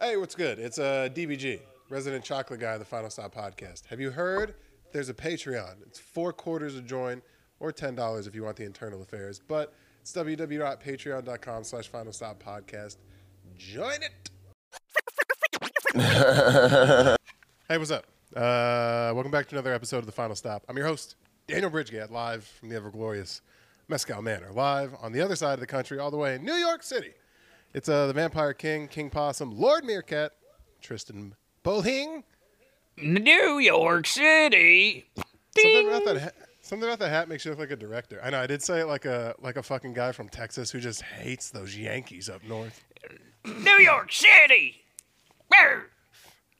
Hey, what's good? It's uh, DBG, resident chocolate guy of the Final Stop podcast. Have you heard? There's a Patreon. It's four quarters a join, or ten dollars if you want the internal affairs. But it's www.patreon.com slash Final Stop podcast. Join it. hey, what's up? Uh, welcome back to another episode of the Final Stop. I'm your host, Daniel Bridgegate, live from the ever glorious Mescal Manor, live on the other side of the country, all the way in New York City. It's uh, the Vampire King, King Possum, Lord Meerkat, Tristan Bowling. New York City. Something about that. Ha- something about that hat makes you look like a director. I know. I did say it like a like a fucking guy from Texas who just hates those Yankees up north. New York City.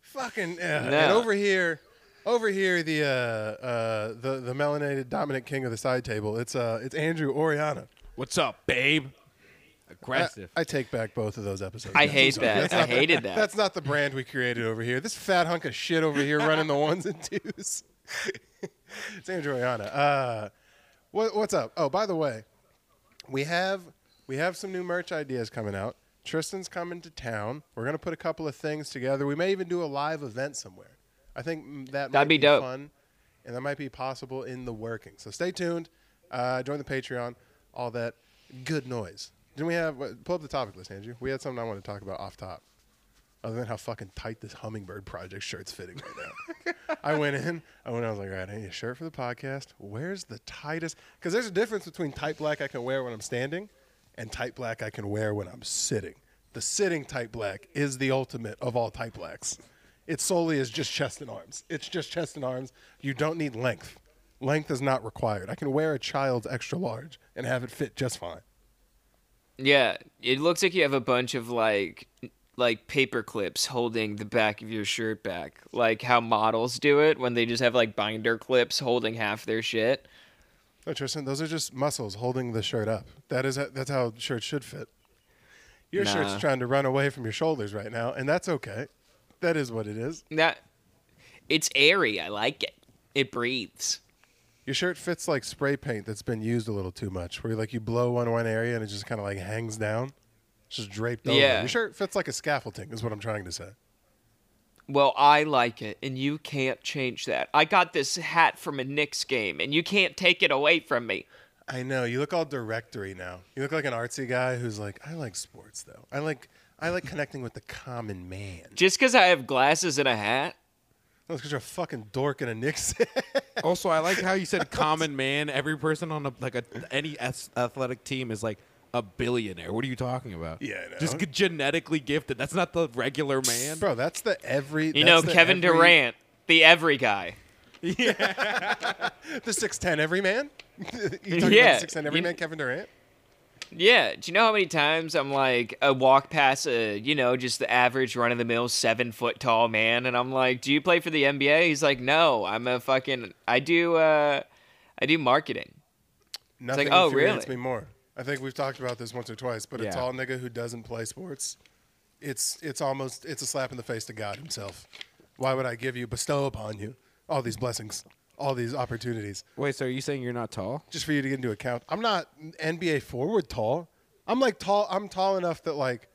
Fucking. Uh, And over here, over here, the uh, uh, the the melanated dominant king of the side table. It's uh, it's Andrew Oriana. What's up, babe? I, Aggressive. I take back both of those episodes. I hate sorry. that. That's I not the- hated that. That's not the brand we created over here. This fat hunk of shit over here running the ones and twos. it's Andrew Oriana. Uh, what, what's up? Oh, by the way, we have we have some new merch ideas coming out. Tristan's coming to town. We're gonna put a couple of things together. We may even do a live event somewhere. I think that might That'd be be dope. fun, and that might be possible in the working. So stay tuned. Uh, join the Patreon. All that good noise. Didn't we have what- pull up the topic list, Andrew? We had something I wanted to talk about off top. Other than how fucking tight this hummingbird project shirt's fitting right now. I went in. I went. I was like, all right, I need a shirt for the podcast. Where's the tightest? Because there's a difference between tight black I can wear when I'm standing, and tight black I can wear when I'm sitting. The sitting tight black is the ultimate of all tight blacks. It solely is just chest and arms. It's just chest and arms. You don't need length. Length is not required. I can wear a child's extra large and have it fit just fine. Yeah, it looks like you have a bunch of like like paper clips holding the back of your shirt back, like how models do it when they just have like binder clips holding half their shit. No, Tristan, those are just muscles holding the shirt up. That is that's how shirts should fit. Your shirt's trying to run away from your shoulders right now, and that's okay. That is what it is. That it's airy. I like it. It breathes. Your shirt fits like spray paint that's been used a little too much, where like you blow on one area and it just kind of like hangs down, it's just draped over. Yeah. Your shirt fits like a scaffolding, is what I'm trying to say. Well, I like it, and you can't change that. I got this hat from a Knicks game, and you can't take it away from me. I know you look all directory now. You look like an artsy guy who's like, I like sports though. I like I like connecting with the common man. Just because I have glasses and a hat. That's because you're a fucking dork in a Knicks. also, I like how you said common man. Every person on a, like a any athletic team is like a billionaire. What are you talking about? Yeah, I know. just genetically gifted. That's not the regular man. Bro, that's the every. You know, the Kevin every- Durant, the every guy. Yeah, the six ten every man. you talking Yeah, about six ten every you- man, Kevin Durant. Yeah, do you know how many times I'm like, I walk past a, you know, just the average run of the mill seven foot tall man, and I'm like, do you play for the NBA? He's like, no, I'm a fucking, I do, uh, I do marketing. Nothing oh, really? me more. I think we've talked about this once or twice, but a tall nigga who doesn't play sports, it's it's almost it's a slap in the face to God Himself. Why would I give you, bestow upon you, all these blessings, all these opportunities, Wait, so are you saying you're not tall? just for you to get into account? I'm not NBA forward tall. I'm like tall. I'm tall enough that like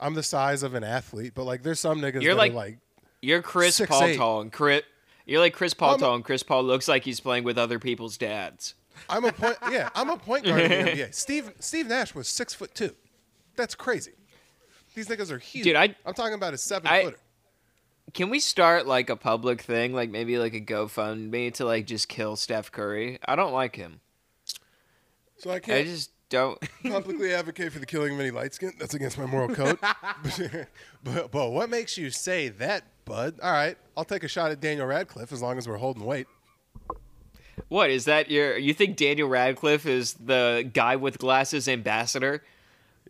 I'm the size of an athlete, but like there's some niggas You're that like- are like You're Chris Six, Paul eight. tall, and Chris, you're like Chris Paul I'm a- tall, and Chris Paul looks like he's playing with other people's dads. I'm a point. Yeah, I'm a point guard in the NBA. Steve Steve Nash was six foot two. That's crazy. These niggas are huge. Dude, I- I'm talking about a seven I- footer. Can we start like a public thing, like maybe like a GoFundMe to like just kill Steph Curry? I don't like him. So I can't I just don't. publicly advocate for the killing of any light skin. That's against my moral code. but, but what makes you say that, bud? All right, I'll take a shot at Daniel Radcliffe as long as we're holding weight. What is that? Your you think Daniel Radcliffe is the guy with glasses ambassador?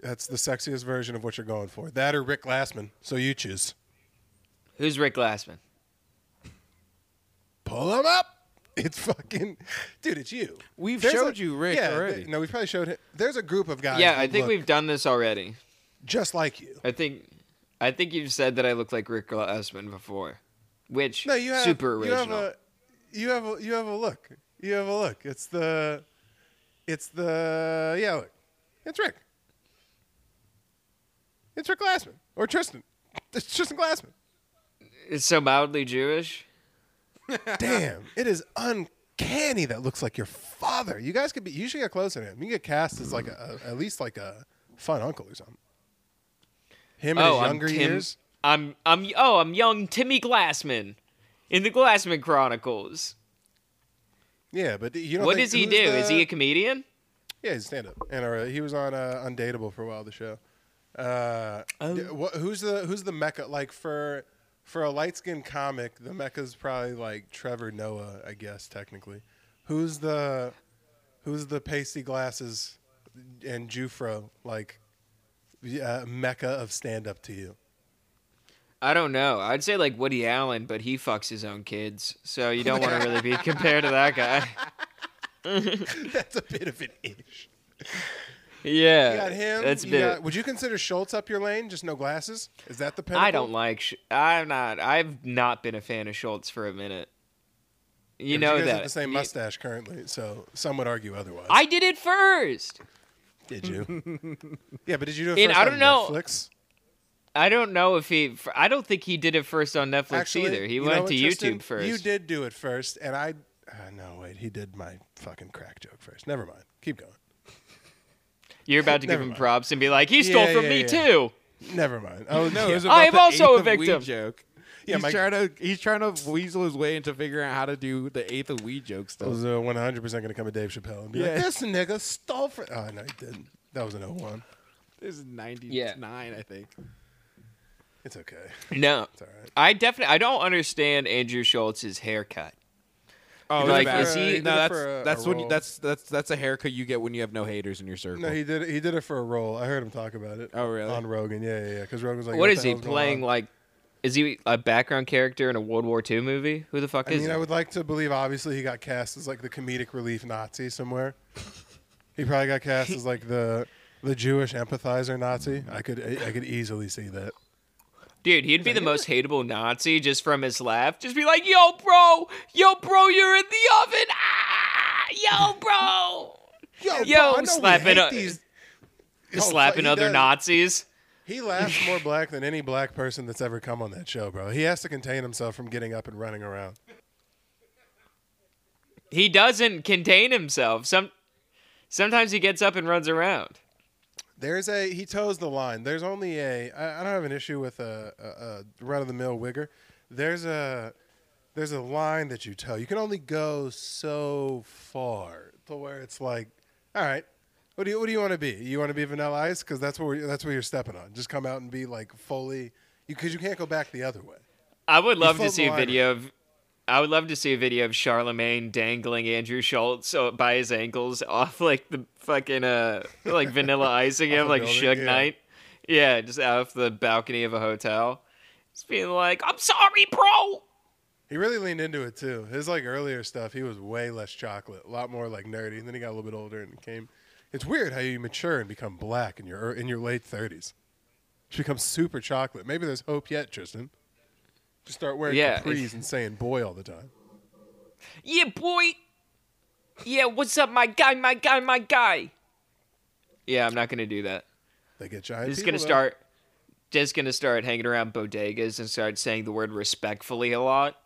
That's the sexiest version of what you're going for. That or Rick Glassman. So you choose. Who's Rick Glassman? Pull him up. It's fucking, dude. It's you. We've There's showed a- you Rick yeah, already. th- no, we probably showed him. There's a group of guys. yeah, I think look we've done this already. just like you. I think I think you've said that I look like Rick Glassman before, which No, you have super You have original. a, you have a, you have a look. You have a look. It's the, it's the yeah. Look, it's Rick. It's Rick Glassman or Tristan. It's Tristan Glassman. It's so mildly Jewish. Damn, it is uncanny. That looks like your father. You guys could be. You should get closer to him. You can get cast as like a, a- at least like a fun uncle or something. Him in oh, his I'm younger Tim. years. I'm I'm oh I'm young Timmy Glassman, in the Glassman Chronicles. Yeah, but you know What does he do? Is he a comedian? Yeah, he's stand up, and uh, he was on uh, Undateable for a while. The show. Uh, d- who's the who's the mecca? Like for for a light skinned comic, the mecca's probably like Trevor Noah, I guess technically. Who's the who's the pasty glasses and Jewfro like uh, mecca of stand up to you? I don't know. I'd say like Woody Allen, but he fucks his own kids, so you don't want to really be compared to that guy. That's a bit of an ish. Yeah, You got him. That's you bit. got- would you consider Schulz up your lane? Just no glasses? Is that the pinnacle? I don't like. Sh- I'm not. I've not been a fan of Schulz for a minute. You Yeah, know you that. have the same You- mustache currently, so some would argue otherwise. I did it first. Did you? yeah, but did you do it And first I don't know- Netflix? I don't know if he. I don't think he did it first on Netflix Actually, either. He you went what, to Tristan? YouTube first. You did do it first, and I. Uh, no, wait. He did my fucking crack joke first. Never mind. Keep going. You're about to give him mind. props and be like, he stole Yeah, from yeah, me yeah. too. Never mind. Oh No, yeah. it was I am also eighth a of weed victim. joke. Yeah, he's my- trying to he's trying to weasel his way into figuring out how to do the eighth of weed joke I stuff. was uh, 100 percent gonna come to Dave Chappelle and be Yeah. like, "This nigga stole from." Oh no, he didn't. That was an 01. This is 99, Yeah. I think. It's okay. No, It's all right. I definitely. I don't understand Andrew Schulz's haircut. Oh, did like it is for a- he? he No, that's a- that's a when you, that's that's that's a haircut you get when you have no haters in your circle. No, he did. It, he did it for a role. I heard him talk about it. Oh, really? On Rogan. Yeah, yeah, yeah. Because Rogan's like, what the he playing? Like, is he a background character in a World War II movie? Who the fuck I is mean, he? I would like to believe. Obviously, he got cast as like the comedic relief Nazi somewhere. he probably got cast as like the the Jewish empathizer Nazi. I could I, I could easily see that. Dude, he'd be the most hateable Nazi just from his laugh. Just be like, "Yo, bro, yo, bro, you're in the oven, ah, yo, bro." Yo, Yo, bro, I know we slapping hate a- these. Yo, slapping other does- Nazis. He laughs more black than any black person that's ever come on that show, bro. He has to contain himself from getting up and running around. He doesn't contain himself. Some sometimes he gets up and runs around. There's a he toes the line. There's only a I, I don't have an issue with a, a, a run of the mill wigger. There's a there's a line that you toe. You can only go so far to where it's like, all right, what do you what do you want to be? You want to be Vanilla Ice because that's what we're, that's what you're stepping on. Just come out and be like fully because you, can't go back the other way. I would love to see a video of. I would love to see a video of Charlemagne dangling Andrew Schulz uh, by his ankles off like the fucking uh like vanilla icing him like building, Suge yeah. Knight. Yeah, just off the balcony of a hotel. Just being like, I'm sorry, bro. He really leaned into it too. His like earlier stuff, he was way less chocolate, a lot more like nerdy. And then he got a little bit older and came. It's weird how you mature and become black in your in your late thirties. Just become super chocolate. Maybe there's hope yet, Tristan. Just start wearing Yeah, capris and saying "boy" all the time. Yeah, boy. Yeah, what's up, my guy, my guy, my guy? Yeah, I'm not gonna do that. They get giant. I'm just gonna though. start. Just gonna start hanging around bodegas and start saying the word respectfully a lot.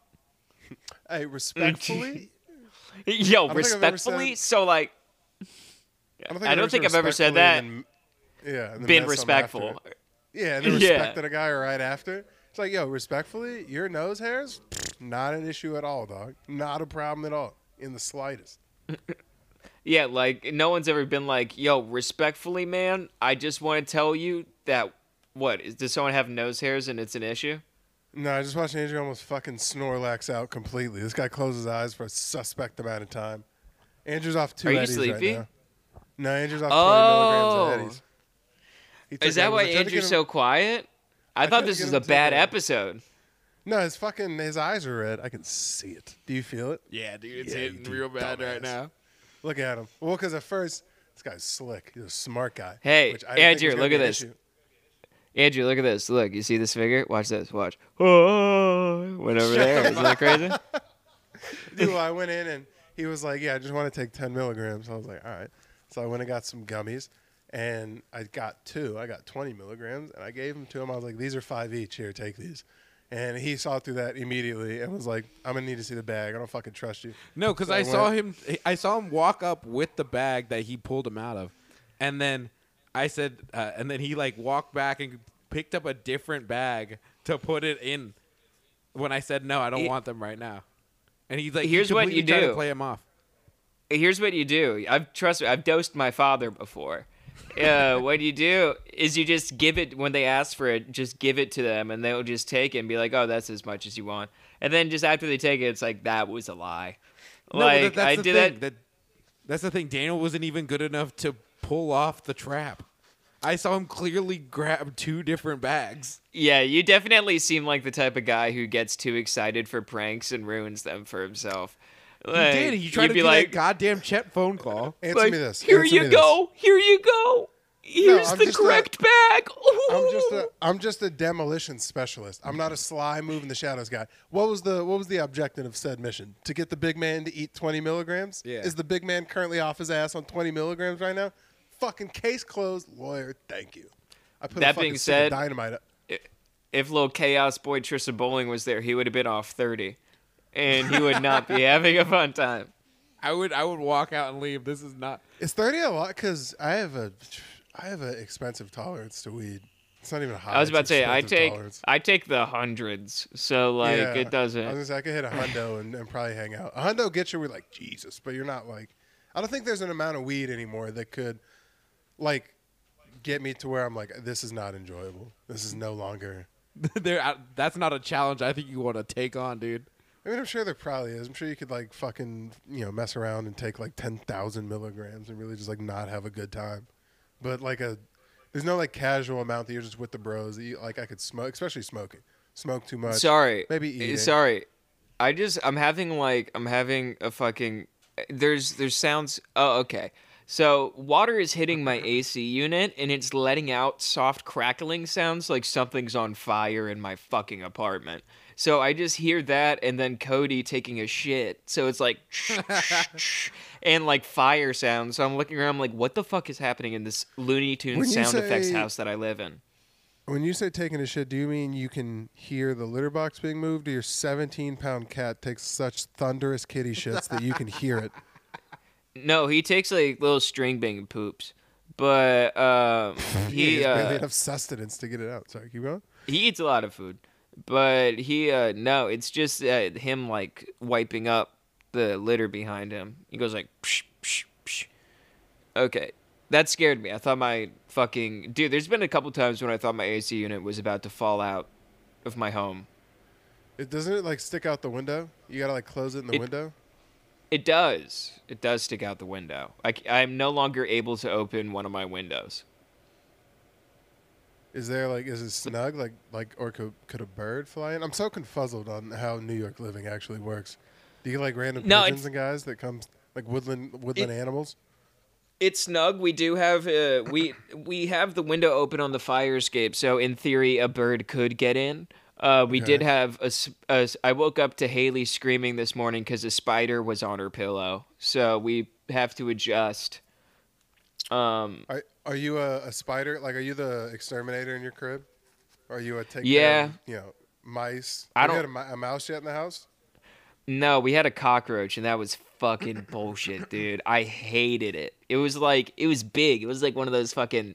Hey, respectfully. Yo, think I've ever respectfully. said- So like, I don't I don't think I've ever said that. and then- yeah, and been respectful. Yeah, and then Yeah. respected a guy right after. It's like, yo, respectfully, your nose hairs, not an issue at all, dog. Not a problem at all, in the slightest. Yeah, like no one's ever been like, "Yo, respectfully, man, I just want to tell you that what is does someone have nose hairs and it's an issue?" No, I just watched Andrew almost fucking Snorlax out completely. This guy closes his eyes for a suspect amount of time. Andrew's off two Are you eddies sleepy? right now. No, Andrew's off Oh. 20 milligrams of oh. eddies. He took Is that Eddies. why I tried to Andrew's him- so quiet? I, I thought this was a bad take a- episode. No, his fucking his eyes are red. I can see it. Do you feel it? Yeah, dude, it's Yeah, hitting you real bad right now. Look at him. Well, because at first this guy's slick. He's a smart guy. Hey, which I Andrew, look at this. issue. Andrew, look at this. Look, you see this figure? Watch this. Watch. Oh, went over there. Isn't that crazy? Dude, well, I went in and he was like, "Yeah, I just want to take 10 milligrams." I was like, "All right." So I went and got some gummies, and I got two. I got 20 milligrams, and I gave them to him. I was like, "These are five each. Here, take these." And he saw through that immediately and was like, "I'm gonna need to see the bag. I don't fucking trust you." No, because So I I saw him. I saw him walk up with the bag that he pulled him out of, and then I said, uh, and then he like walked back and picked up a different bag to put it in. When I said no, I don't He- want them right now, and he's like, he Here's what you completely to do. play him off. Here's what you do. I've trust me. I've dosed my father before. Uh, what do you do is you just give it when they ask for it. Just give it to them, and they'll just take it and be like, "Oh, that's as much as you want." And then just after they take it, it's like that was a lie. No, like that- that's I the did thing. that. That's the thing. Daniel wasn't even good enough to pull off the trap. I saw him clearly grab two different bags. Yeah, you definitely seem like the type of guy who gets too excited for pranks and ruins them for himself. He did. He tried to be like, goddamn Chet phone call. Answer like, me this. Here Answer you me this. go. Here you go. Here's I'm the just a- correct bag. I'm just Ooh. a I'm just a demolition specialist. I'm not a sly move in the shadows guy. What was the what was the objective of said mission? To get the big man to eat 20 milligrams? Yeah. Is the big man currently off his ass on 20 milligrams right now? Fucking case closed, lawyer. Thank you. I put That being said- dynamite. up- if little chaos boy Tristan Bowling was there, he would have been off 30. And he would not be having a fun time. I would I would walk out and leave. This is not. Is 30 a lot? Because I have a I have an expensive tolerance to weed. It's not even a high. I was about to say I take tolerance. I take the hundreds. So like Yeah. it I was doesn't gonna say I could hit a hundo and, and probably hang out. A hundo gets you, we're like Jesus, but you're not like. I don't think there's an amount of weed anymore that could, like, get me to where I'm like, this is not enjoyable. This is no longer. there, I- that's not a challenge. I think you want to take on, dude. I mean, I'm sure there probably is. I'm sure you could like fucking you know mess around and take like ten thousand milligrams and really just like not have a good time. But like a, there's no like casual amount that you're just with the bros. That you, like I could smoke, especially smoking. Smoke too much. Sorry. Maybe Uh, eating. Sorry. I just I'm having like I'm having a fucking there's there's sounds oh okay. So water is hitting my AC unit and it's letting out soft crackling sounds like something's on fire in my fucking apartment. So I just hear that and then Cody taking a shit. So it's like and like fire sounds. So I'm looking around I'm like what the fuck is happening in this Looney Tunes sound effects house that I live in? When you say taking a shit, do you mean you can hear the litter box being moved, or your 17 pound cat takes such thunderous kitty shits that you can hear it? No, he takes like little string bang poops, but um, He he has barely uh, enough sustenance to get it out. Sorry, keep going. he eats a lot of food, but he uh, no, it's just uh, him like wiping up the litter behind him. He goes like, psh, psh, psh. okay, that scared me. I thought my fucking dude. There's been a couple times when I thought my AC unit was about to fall out of my home. It doesn't it like stick out the window. You gotta like close it in the It- window. It does. It does stick out the window. I, am no longer able to open one of my windows. Is there like is it snug like like or could could a bird fly in? I'm so confuzzled on how New York living actually works. Do you like random No, pigeons and guys that comes like woodland woodland animals? It's snug. We do have uh, we we have the window open on the fire escape, so in theory, a bird could get in. Uh, we did have a, a I woke up to Haley screaming this morning because a spider was on her pillow, so we have to adjust. Um, are you a, a spider? Like are you the exterminator in your crib? Or are you a take Yeah. of, you know mice? I Have you don't- You had a, a mouse yet in the house. no, we had a cockroach, and that was fucking bullshit, dude. I hated it. It was like it was big. It was like one of those fucking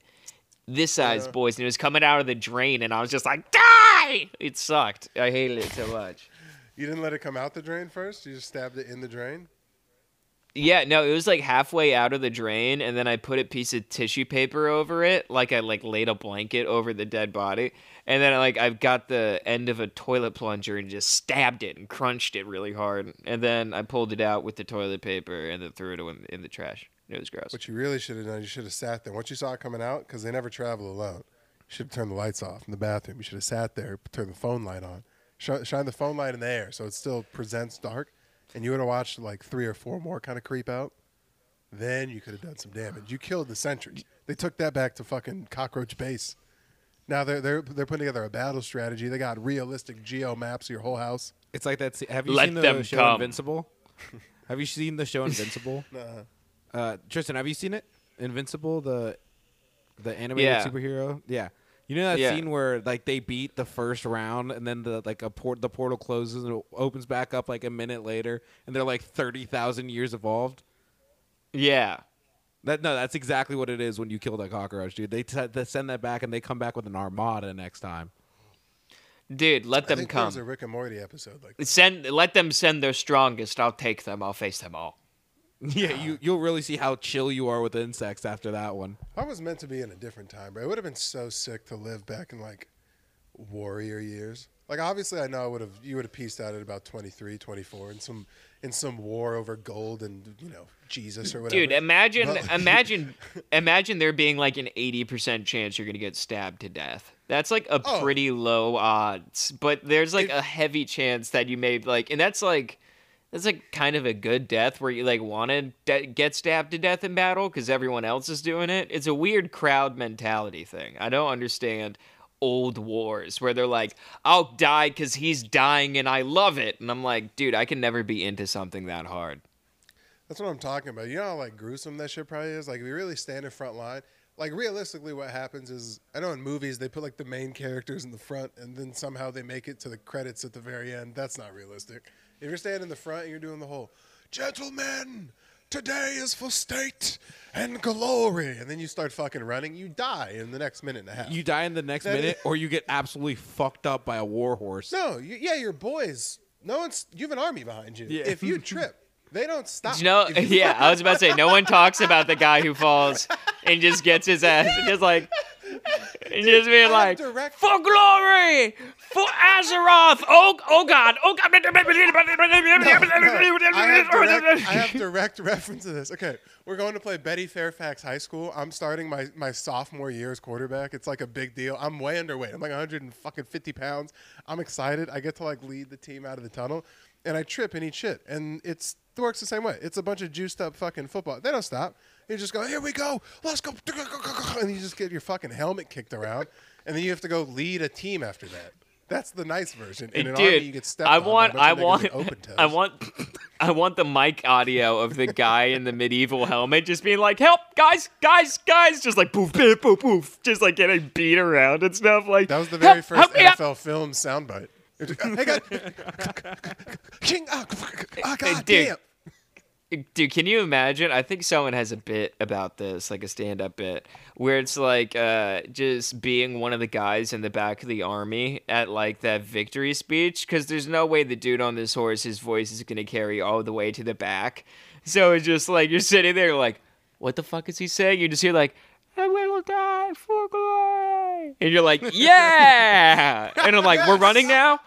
this size Uh. boys, and it was coming out of the drain, and I was just like, die! It sucked. I hated it so much. You didn't let it come out the drain first. You just stabbed it in the drain. Yeah, no, it was like halfway out of the drain, and then I put a piece of tissue paper over it, like I like laid a blanket over the dead body, and then like I've got the end of a toilet plunger and just stabbed it and crunched it really hard, and then I pulled it out with the toilet paper and then threw it in, in the trash. It was gross. What you really should have done, you should have sat there. Once you saw it coming out, because they never travel alone, you should have turned the lights off in the bathroom. You should have sat there, turned the phone light on, Sh- shine the phone light in the air so it still presents dark, and you would have watched like three or four more kind of creep out. Then you could have done some damage. You killed the sentries. They took that back to fucking cockroach base. Now they're they're they're putting together a battle strategy. They got realistic geo maps of your whole house. It's like that. se- Have you Let seen the them show come. Invincible? have you seen the show Invincible? Uh, Uh, Tristan, have you seen it? Invincible, the the animated Yeah. superhero. Yeah. You know that Yeah. scene where like they beat the first round and then the like a port the portal closes and it opens back up like a minute later and they're like thirty thousand years evolved. Yeah. That no, that's exactly what it is when you kill that cockroach, dude. They, t- they send that back and they come back with an armada next time. Dude, let I them think there was come. a Rick and Morty episode like that. Send let them send their strongest. I'll take them. I'll face them all. Yeah, you you'll really see how chill you are with insects after that one. I was meant to be in a different time, but it would have been so sick to live back in like warrior years. Like obviously I know I would have you would have pieced out at about 23, 24 in some in some war over gold and you know Jesus or whatever. Dude, imagine But- imagine imagine there being like an 80% chance you're going to get stabbed to death. That's like a Oh. pretty low odds, but there's like a heavy chance that you may like and that's like that's like kind of a good death where you like want to de- get stabbed to death in battle cuz everyone else is doing it. It's a weird crowd mentality thing. I don't understand old wars where they're like, "I'll die cuz he's dying and I love it." And I'm like, "Dude, I can never be into something that hard." That's what I'm talking about. You know how like gruesome that shit probably is. Like if you really stand in front line, like realistically, what happens is I know in movies they put like the main characters in the front, and then somehow they make it to the credits at the very end. That's not realistic. If you're standing in the front and you're doing the whole "Gentlemen, today is for state and glory," and then you start fucking running, you die in the next minute and a half. You die in the next That- minute, or you get absolutely fucked up by a war horse. no, you, yeah, your boys. No one's. You have an army behind you. Yeah. If you trip, they don't stop. You know, yeah, I was about to say, no one talks about the guy who falls and just gets his ass and just like, and just being like, direct- for glory, for Azeroth, oh, oh God, oh God. I have, direct, I have direct reference to this. Okay, we're going to play Betty Fairfax High School. I'm starting my, my sophomore year as quarterback. It's like a big deal. I'm way underweight. I'm like 150 pounds. I'm excited. I get to like lead the team out of the tunnel, and I trip and eat shit. And it's it works the same way. It's a bunch of juiced up fucking football. They don't stop. You just go, here we go, let's go, and you just get your fucking helmet kicked around, and then you have to go lead a team after that. That's the nice version. In an Dude, army, you get stepped I on by a want, I want, open toes. I want, I want the mic audio of the guy in the medieval helmet just being like, "Help, guys, guys, guys!" Just like poof, poof, poof, poof, just like getting beat around and stuff. Like That was the very "Help, first help me out." NFL film soundbite. It was, Hey, God. King, ah, God dude. damn. Dude, can you imagine? I think someone has a bit about this, like a stand-up bit, where it's like uh, just being one of the guys in the back of the army at like that victory speech, because there's no way the dude on this horse, his voice is gonna carry all the way to the back. So it's just like you're sitting there, like, what the fuck is he saying? You just hear like, "I will die for glory," and you're like, "Yeah!" and I'm like, "We're running now."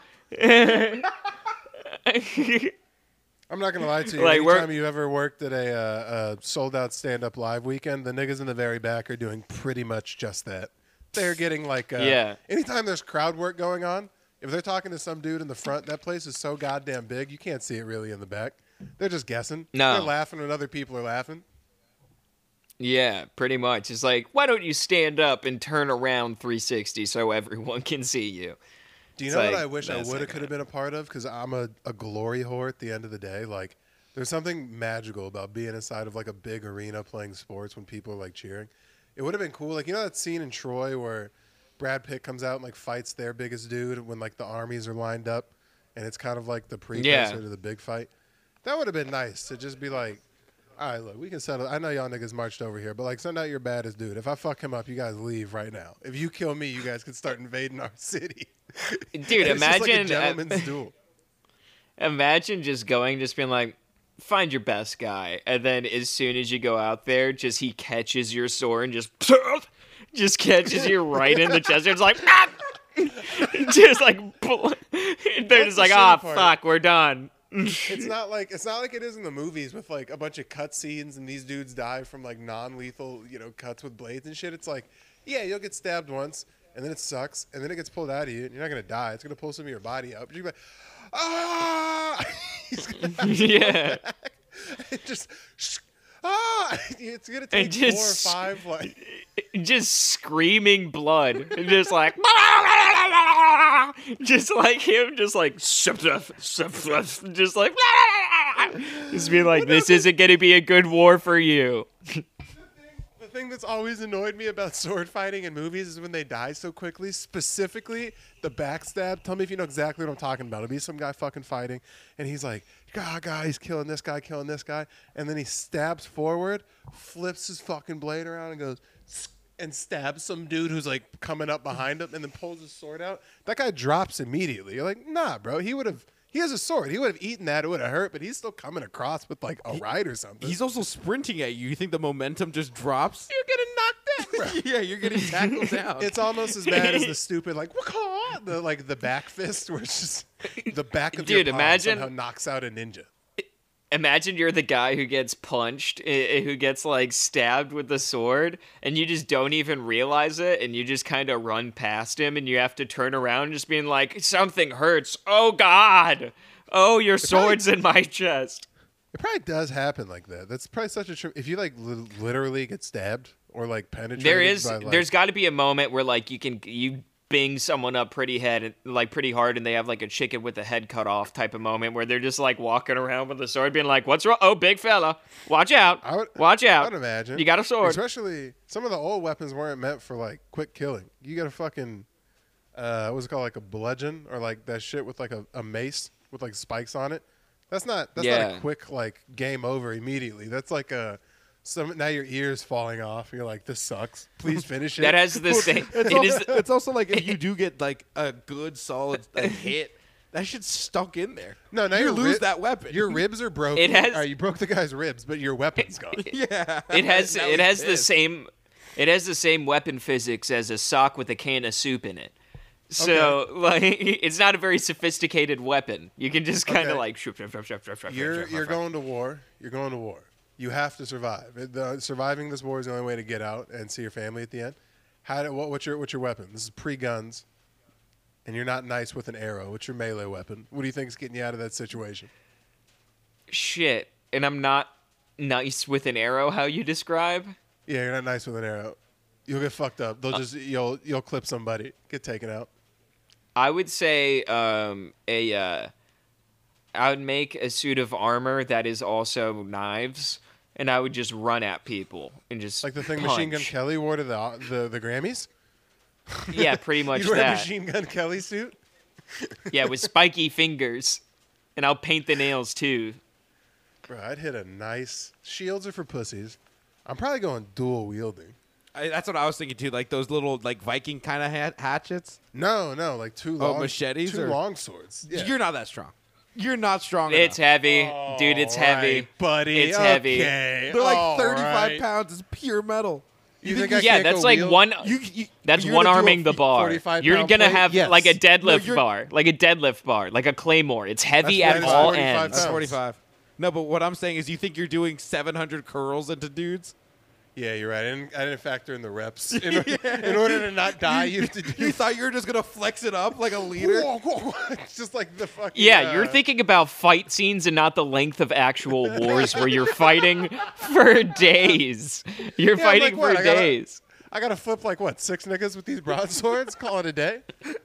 I'm not gonna lie to you. Like, Anytime you ever worked at a, uh, a sold out stand up live weekend, the niggas in the very back are doing pretty much just that. They're getting like, uh, Yeah. Anytime there's crowd work going on, if they're talking to some dude in the front, that place is so goddamn big, you can't see it really in the back. They're just guessing. No. They're laughing when other people are laughing. Yeah, pretty much. It's like, why don't you stand up and turn around 360 so everyone can see you? Do you It's know like, what I wish I would have could have been a part of? Because I'm a, a glory whore at the end of the day. Like, there's something magical about being inside of like a big arena playing sports when people are like cheering. It would have been cool. Like, you know that scene in Troy where Brad Pitt comes out and like fights their biggest dude when like the armies are lined up, and it's kind of like the precursor Yeah. to the big fight. That would have been nice to just be like, all right, look, we can settle. I know y'all niggas marched over here, but like, send out your baddest dude. If I fuck him up, you guys leave right now. If you kill me, you guys can start invading our city. Dude, It's just like a imagine, uh, gentleman's duel. imagine just going, just being like, find your best guy, and then as soon as you go out there, just he catches your sword and just, just catches you right in the chest. It's like, ah! just like, they're just the like, ah, part. fuck, we're done. It's not like it's not like it is in the movies with like a bunch of cut scenes and these dudes die from like non-lethal, you know, cuts with blades and shit. It's like, yeah, you'll get stabbed once and then it sucks and then it gets pulled out of you and you're not gonna die. It's gonna pull some of your body up. You're like, ah, yeah. just ah. It's gonna take just- four or five like. just screaming blood, and just like, just like him, just like, just like, just be like, this isn't gonna be a good war for you. The thing that's always annoyed me about sword fighting in movies is when they die so quickly. Specifically, the backstab. Tell me if you know exactly what I'm talking about. It'll be some guy fucking fighting, and he's like, "God, he's killing this guy, killing this guy," and then he stabs forward, flips his fucking blade around, and goes. And stabs some dude who's like coming up behind him, and then pulls his sword out. That guy drops immediately. You're like, nah, bro. He would have. He has a sword. He would have eaten that. It would have hurt, but he's still coming across with like a ride or something. He's also sprinting at you. You think the momentum just drops? you're yeah, you're getting tackled down. It's almost as bad as the stupid like "Waka!" the like the back fist where it's just the back of Dude, your palm imagine- somehow knocks out a ninja. Imagine you're the guy who gets punched, i- who gets like stabbed with the sword, and you just don't even realize it, and you just kind of run past him, and you have to turn around, just being like, "Something hurts! Oh God! Oh, your sword's in my chest!" It probably does happen like that. That's probably such a trip. If you like li- literally get stabbed or like penetrated, There is, by, like, there's got to be a moment where like you can you bing someone up pretty head like pretty hard, and they have like a chicken with the head cut off type of moment where they're just like walking around with a sword, being like, "What's wrong? Oh, big fella, watch out! I would watch I out! would imagine You got a sword." Especially some of the old weapons weren't meant for like quick killing. You got a fucking uh, what's it called, like a bludgeon or like that shit with like a, a mace with like spikes on it. That's not that's not a quick like game over immediately. That's like a some now your ears falling off. You're like, this sucks. Please finish it. That has the same. It's, It also, is. it's also like if you do get like a good solid like, hit, that shit's stuck in there. no, now you your lose rib- that weapon. Your ribs are broken. It has- All right, you broke the guy's ribs, but your weapon's gone. yeah. It has. It he's has the same. It has the same weapon physics as a sock with a can of soup in it. So like, it's not a very sophisticated weapon. You can just kind of Okay. like. shoop, shoop, shoop, shoop, shoop, shoop, You're shoop, you're shoop. going to war. You're going to war. You have to survive. The- surviving this war is the only way to get out and see your family at the end. How do, what, what's your what's your weapon? This is pre guns, and you're not nice with an arrow. What's your melee weapon? What do you think is getting you out of that situation? Shit, and I'm not nice with an arrow. How you describe? Yeah, you're not nice with an arrow. You'll get fucked up. They'll just you'll you'll clip somebody, get taken out. I would say um, a. Uh, I would make a suit of armor that is also knives, and I would just run at people and just Like the thing Machine Gun. Kelly wore to the the, the Grammys. Yeah, pretty much You'd wear a. Machine Gun Kelly suit. Yeah, with spiky fingers, and I'll paint the nails too. Bro, I'd hit a nice. Shields are for pussies. I'm probably going dual wielding. I, that's what I was thinking too. Like those little like Viking kind of ha- hatchets. No, no, like two Oh, long machetes two or- long swords. Yeah. You're not that strong. You're not strong. Enough. It's enough. heavy, oh, dude. It's heavy. right, buddy. It's heavy. Okay, They're like all 35 right. pounds. It's pure metal. You, think, I Yeah, can't that's go like wield- one. You, you, That's you're one gonna do a arming the bar. 45 You're pound gonna plate? have Yes. like a deadlift you're- bar, like a deadlift bar, like a claymore. It's heavy That's- at that is all 45 ends. That's pounds. 45. No, but what I'm saying is, you think you're doing 700 curls into dudes? Yeah, you're right. I didn't, I didn't factor in the reps. In, order, in order to not die, you have to do. You thought you were just gonna flex it up like a leader? It's just like the fucking. Yeah, uh, you're thinking about fight scenes and not the length of actual wars where you're fighting for days. You're Yeah, fighting like, for I gotta- days. I gotta flip like what six niggas with these broadswords. Call it a day.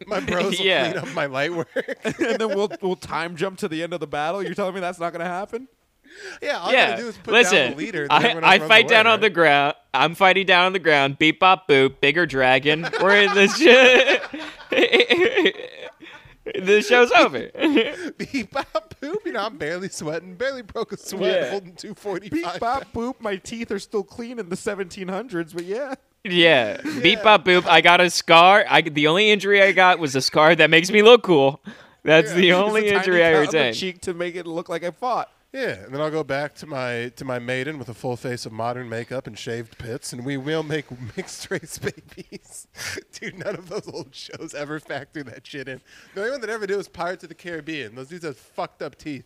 My bros will Yeah. clean up my light work. and then we'll we'll time jump to the end of the battle. You're telling me that's not gonna happen? yeah, all I yeah, gotta do is put listen. down the leader. I, I runs fight away, down on right? the ground. I'm fighting down on the ground. Beep bop boop. Bigger dragon. We're in the show. the show's over. Beep bop boop. You know, I'm barely sweating. Barely broke a sweat Yeah. holding 245. Beep bop boop. My teeth are still clean in the 1700s, but yeah. Yeah, beep bop boop. I got a scar. I the only injury I got was a scar that makes me look cool. That's the Just a only tiny injury I cut on retain. cheek to make it look like I fought. Yeah, and then I'll go back to my to my maiden with a full face of modern makeup and shaved pits, and we will make mixed race babies. Dude, none of those old shows ever factor that shit in. The only one that ever did was Pirates of the Caribbean. Those dudes have fucked up teeth,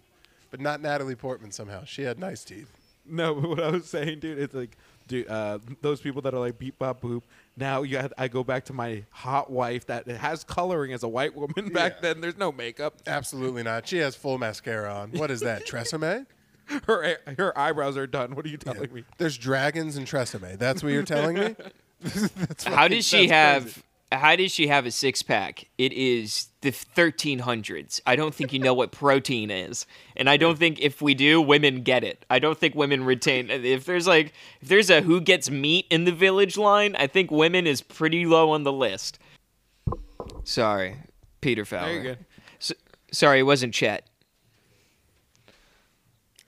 but not Natalie Portman somehow. She had nice teeth. No, but what I was saying, dude, it's like, dude, uh, those people that are like beep bop boop. Now you got, I go back to my hot wife that has coloring as a white woman. Back Yeah. then, there's no makeup. Absolutely not. She has full mascara on. What is that? Tresemme? Her her eyebrows are done. What are you telling me? There's dragons in Tresemme. That's what you're telling me? That's How fucking- does she that's have? crazy. How does she have a six pack? It is the 1300s. I don't think you know what protein is. And I don't think if we do, women get it. I don't think women retain. If there's like, if there's a who gets meat in the village line, I think women is pretty low on the list. Sorry, Peter Fowler. Very good. S- sorry, it wasn't Chet.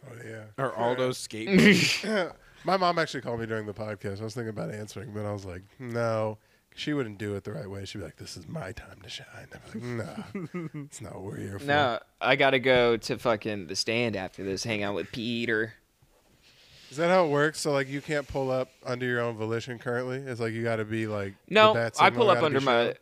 Oh yeah. Or Aldo's skateboard. My mom actually called me during the podcast. I was thinking about answering, but I was like, no, she wouldn't do it the right way. She'd be like, "This is my time to shine." I'd be like, "No, it's not what we're here for." No, I gotta go to fucking the stand after this, hang out with Peter. Is that how it works? So like, you can't pull up under your own volition currently. It's like you got to be like. No, bat I pull up under my. shown.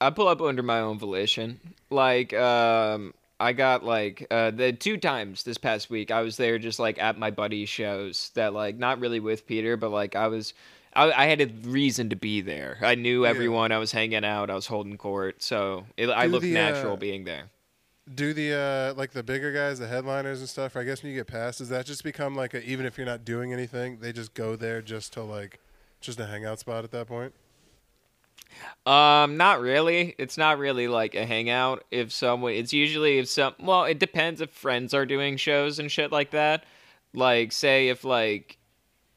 I pull up under my own volition. Like, um, I got like uh, the two times this past week. I was there just like at my buddy's shows. That like not really with Peter, but like I was. I, I had a reason to be there. I knew Yeah. everyone. I was hanging out. I was holding court, so it, I looked the, natural uh, being there. Do the uh like the bigger guys, the headliners and stuff? I guess when you get past, does that just become like a even if you're not doing anything, they just go there just to like just a hangout spot at that point? Um, not really. It's not really like a hangout. If someone, it's usually if some. Well, it depends if friends are doing shows and shit like that. Like, say if like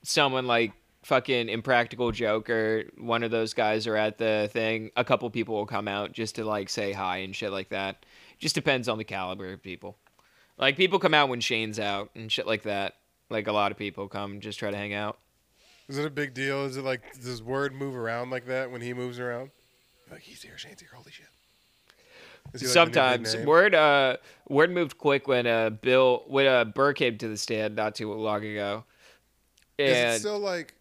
someone like fucking Impractical Joker, one of those guys are at the thing. A couple people will come out just to like say hi and shit like that. Just depends on the caliber of people. Like people come out when Shane's out and shit like that. Like a lot of people come just try to hang out. Is it a big deal? Is it like does word move around like that when he moves around? Like he's here, Shane's here. Holy shit! Like, the new big Sometimes word uh word moved quick when uh Bill when uh Burr came to the stand not too long ago, Is it and still like?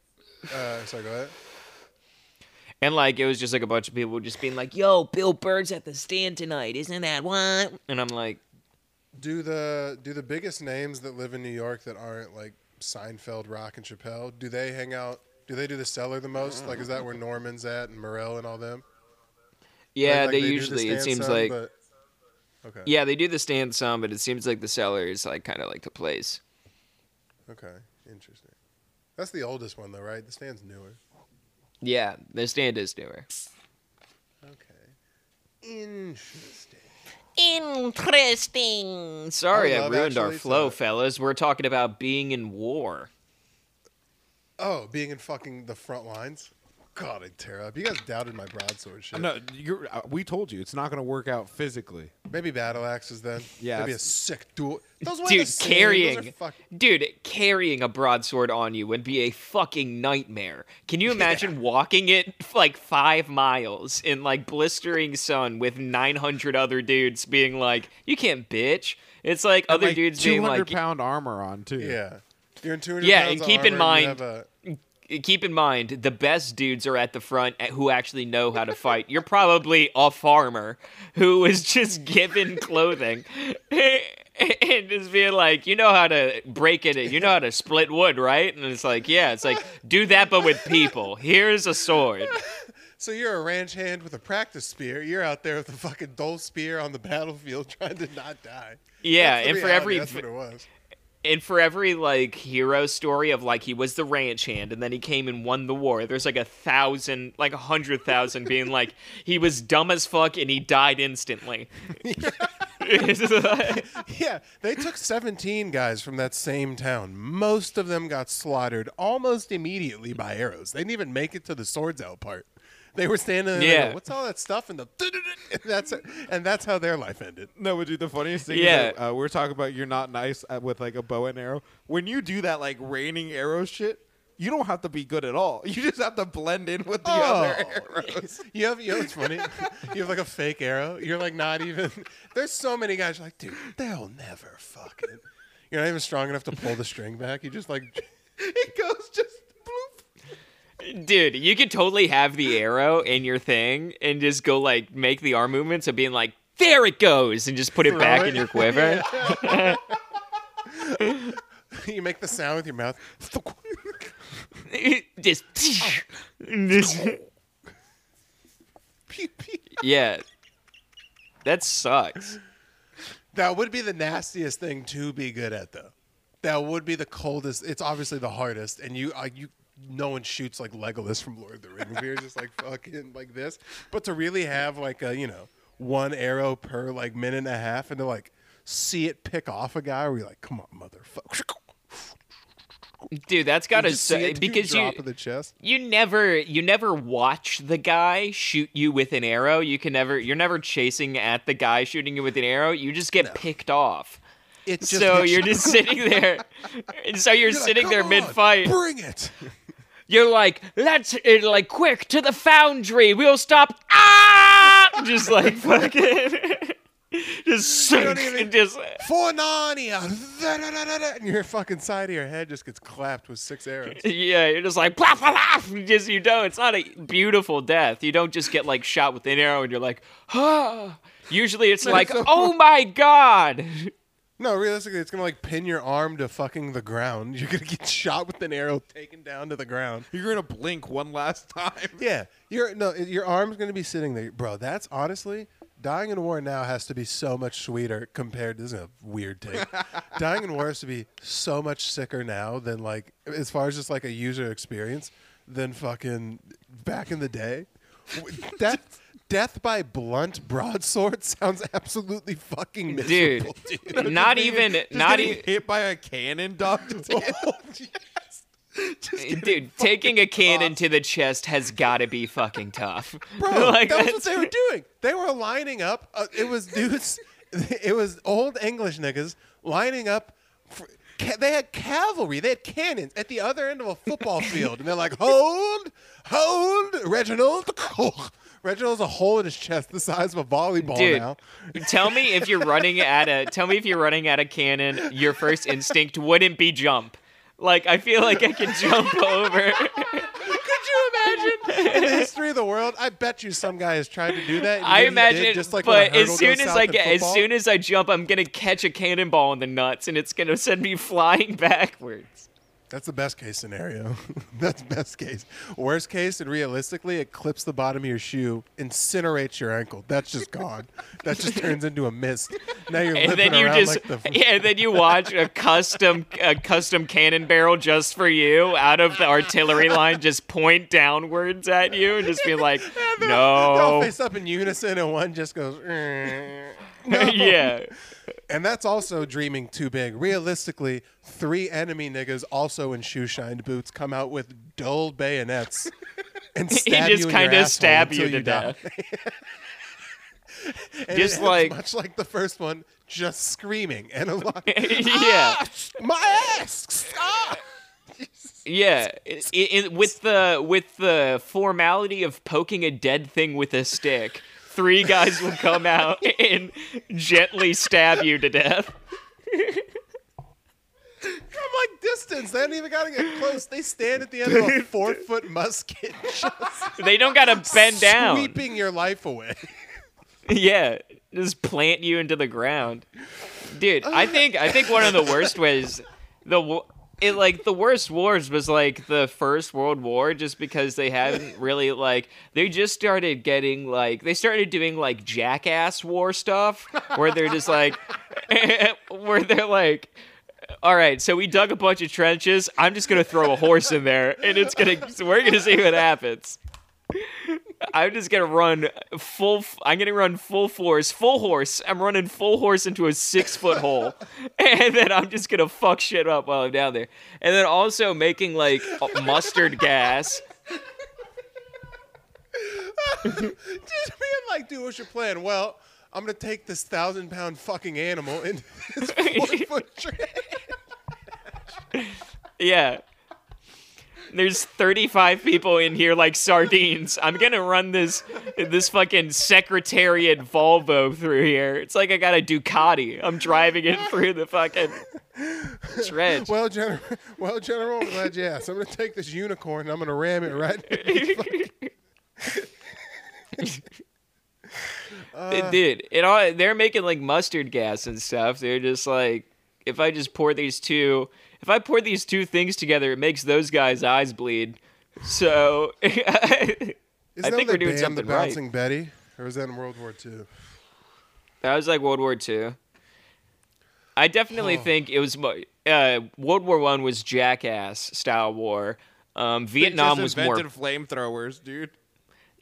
Uh, sorry, go ahead. and like it was just like a bunch of people just being like, "Yo, Bill Burr's at the stand tonight, isn't that what?" And I'm like, Do the do the biggest names that live in New York that aren't like Seinfeld, Rock, and Chappelle? Do they hang out? Do they do the cellar the most? Like, is that where Normand's at and Morril and all them? "Yeah, Like- like they, do the usually it stand seems some, like but- okay, yeah they do the stand some, but it seems like the cellar is like kind of like the place." okay, interesting. That's the oldest one though, right? The stand's newer. Yeah, the stand is newer. Okay, interesting. Interesting. Sorry, I I, ruined our flow, to- fellas. We're talking about being in war. Oh, being in fucking the front lines. God, I'd tear up. You guys doubted my broadsword shit. no, you're, uh, we told you it's not going to work out physically. Maybe battle axes then. Yeah, Maybe a that's- sick duel. Those weigh Dude, the same. Those are carrying, fuck- dude, carrying a broadsword on you would be a fucking nightmare. Can you imagine walking it like five miles in like blistering sun with 900 other dudes being like, "You can't bitch." It's like And, other like, dudes being 200 like, pound armor on too. Yeah. You're in 200 Yeah, pounds and keep in armor, you mind- have a- keep in mind the best dudes are at the front who actually know how to fight. You're probably a farmer who was just given clothing and just being like, you know how to break it, you know how to split wood, right? And it's like, yeah, it's like do that but with people. Here's a sword. So you're a ranch hand with a practice spear. You're out there with a fucking dull spear on the battlefield trying to not die. Yeah, and for reality. every and for every like hero story of like he was the ranch hand and then he came and won the war there's like a thousand like a hundred thousand being like he was dumb as fuck and he died instantly Yeah, they took 17 guys from that same town. Most of them got slaughtered almost immediately by arrows. They didn't even make it to the swords out part. They were standing there. Yeah. Yeah. What's all that stuff? And the and that's it. And that's how their life ended. No, but dude, the funniest thing Yeah. is that, uh, we're talking about you're not nice uh, with like a bow and arrow. When you do that like raining arrow shit, you don't have to be good at all. You just have to blend in with the other arrows. You have, you know what's funny? You have like a fake arrow. You're like not even. There's so many guys like, dude, they'll never fucking. You're not even strong enough to pull the string back. You just like. it goes just bloop. Dude you could totally have the arrow in your thing and just go like make the arm movements of being like there it goes and just put it Throw back it. in your quiver you make the sound with your mouth. just, just Pew, pew. yeah that sucks That would be the nastiest thing to be good at, though. That would be the coldest. It's obviously the hardest, and you uh, you no one shoots like Legolas from Lord of the Rings. We're just like fucking like this. But to really have like a you know one arrow per like minute and a half, and to like see it pick off a guy, you're like, come on, motherfucker. Dude, that's see su- it because you of the chest. you never you never watch the guy shoot you with an arrow. You can never you're never chasing at the guy shooting you with an arrow. You just get picked off. It just so you're you. just sitting there. And so you're, You're sitting "Come there mid fight. Bring it. You're like, let's uh, like quick to the foundry. We'll stop. Ah! Just like fucking, just sink, even- just For Narnia. And your fucking side of your head just gets clapped with six arrows. yeah. You're just like blah blah blah. Just you don't. It's not a beautiful death. You don't just get like shot with an arrow and you're like, ah. Usually it's like, so- oh my god. No, realistically, it's gonna like pin your arm to fucking the ground. You're gonna get shot with an arrow, taken down to the ground. You're gonna blink one last time. Yeah, your no, your arm's gonna be sitting there, bro. That's honestly dying in war now has to be so much sweeter compared. To. This is a weird take. dying in war has to be so much sicker now than like as far as just like a user experience than fucking back in the day. That death by blunt broadsword sounds absolutely fucking Dude, miserable, dude. not even, Just not even, hit by a cannon, dog. Dude. Taking a cannon to the chest has got to be fucking tough, Bro, Like, that was that's- what they were doing. They were lining up. Uh, it was dudes. It was old English niggas lining up. For, ca- they had cavalry. They had cannons at the other end of a football field, and they're like, "Hold, hold, Reginald." Reginald's a hole in his chest the size of a volleyball Dude, now. tell me if you're running at a tell me if you're running at a cannon, your first instinct wouldn't be jump. Like I feel like I can jump over. Could you imagine in the history of the world? I bet you some guy has tried to do that. I he did, imagine, just like but as soon as I get, as soon as I jump, I'm gonna catch a cannonball in the nuts, and it's gonna send me flying backwards. That's the best case scenario. That's best case. Worst case, and realistically, it clips the bottom of your shoe, incinerates your ankle. That's just gone. that just turns into a mist. Now you're And then you just, like the. yeah, and then you watch a custom, a custom cannon barrel just for you out of the artillery line, just point downwards at you, and just be like, They're all no, face up in unison, and one just goes. No. Mm. yeah. And that's also dreaming too big. Realistically, three enemy niggas also in shoe shined boots come out with dull bayonets and stab just you kinda stab you to die. And Just like- much like the first one, just screaming and a lot. yeah. My ass! Ah! Yeah, i i with the with the formality of poking a dead thing with a stick, three guys will come out and gently stab you to death. From like distance, they don't even gotta get close. They stand at the end of a four foot musket, just They don't gotta bend down. sweeping your life away. Yeah, just plant you into the ground, dude. I think I think one of the worst ways the wa- it like the worst wars was like the first World War, just because they haven't really like they just started getting like they started doing like jackass war stuff where they're just like where they're like. All right, so we dug a bunch of trenches. I'm just gonna throw a horse in there, and it's gonna. We're gonna see what happens. I'm just gonna run full. I'm gonna run full force, full horse. I'm running full horse into a six foot hole, and then I'm just gonna fuck shit up while I'm down there. And then also making like mustard gas. just being like, dude, what's your plan? Well, I'm gonna take this thousand pound fucking animal into this four foot trench. Yeah. There's 35 people in here like sardines. I'm gonna run this this fucking Secretariat Volvo through here. It's like I got a Ducati. I'm driving it through the fucking trench. Well, General, well, General, I'm glad you asked. I'm gonna take this unicorn and I'm gonna ram it right. Dude, it all they're making like mustard gas and stuff. They're just like, if I just pour these two, if I pour these two things together, it makes those guys' eyes bleed. So Isn't I think when we're they doing banned something the right. bouncing Betty, or was that in World War II? that was like World War Two. I definitely think it was uh, World War One was jackass style war. Um, They Vietnam just was more invented flamethrowers, dude.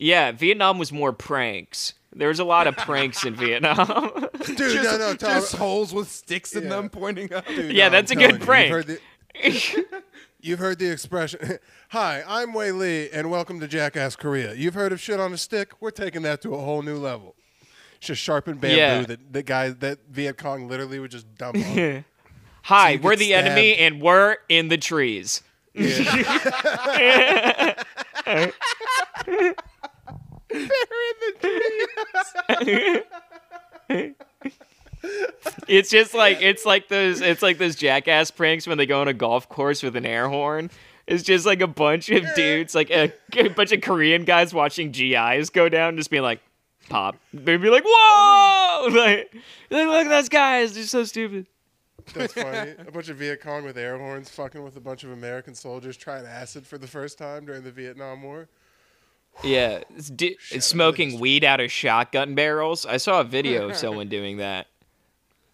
Yeah. Vietnam was more pranks. There was a lot of pranks in Vietnam. Dude, just, no, no, Tom, just holes with sticks in Yeah. them pointing up. dude, Yeah, no, that's I'm a good you, prank. You've heard the, you've heard the expression, "Hi, I'm Wei Lee, and welcome to Jackass Korea." You've heard of shit on a stick? We're taking that to a whole new level. It's just sharpened bamboo Yeah. that the guy that Viet Cong literally would just dump on. Hi, you we're get the enemy, and we're in the trees. It's just like it's like those it's like those jackass pranks when they go on a golf course with an air horn. It's just like a bunch of dudes, like a, a bunch of Korean guys watching GIs go down, just being like, pop. They'd be like, whoa! Like, like, look at those guys, they're so stupid. That's funny. A bunch of Viet Cong with air horns fucking with a bunch of American soldiers trying acid for the first time during the Vietnam War. Yeah, it's di- it's smoking weed out of shotgun barrels. I saw a video of someone doing that.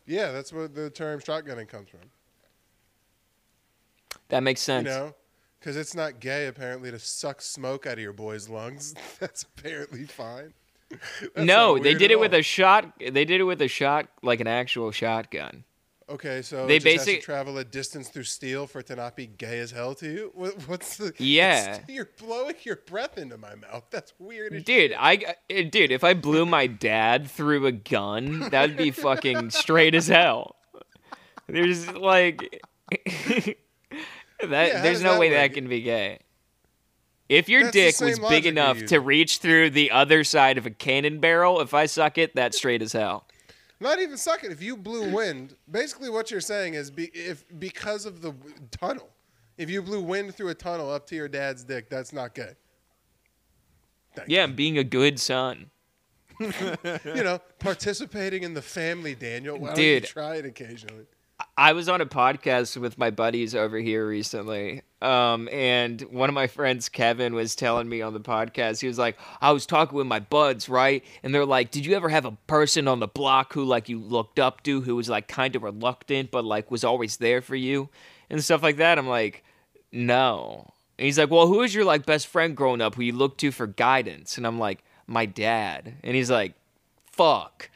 Yeah, that's where the term shotgunning comes from. That makes You sense. know, because it's not gay apparently to suck smoke out of your boy's lungs. That's apparently fine. That's no, they did it with a shot. They did it with a shot, like an actual shotgun. Okay, so they it just has to travel a distance through steel for it to not be gay as hell to you. What, what's the? Yeah. you're blowing your breath into my mouth. That's weird. Dude. I uh, dude, if I blew my dad through a gun, that'd be fucking straight as hell. There's like that. how there's no that way work? that can be gay. If your That's dick was big enough to reach through the other side of a cannon barrel, if I suck it, that's straight as hell. Not even suck it. If you blew wind, basically what you're saying is be, if because of the w- tunnel, if you blew wind through a tunnel up to your dad's dick, that's not gay. Thank Yeah, you. Being a good son. you know, participating in the family, Daniel. Why don't Dude. you try it occasionally? I was on a podcast with my buddies over here recently. Um, and one of my friends, Kevin, was telling me on the podcast, he was like, I was talking with my buds, right? And they're like, Did you ever have a person on the block who like you looked up to who was like kind of reluctant, but like was always there for you and stuff like that? I'm like, No. And he's like, Well, who was your like best friend growing up who you looked to for guidance? And I'm like, My dad. And he's like, Fuck.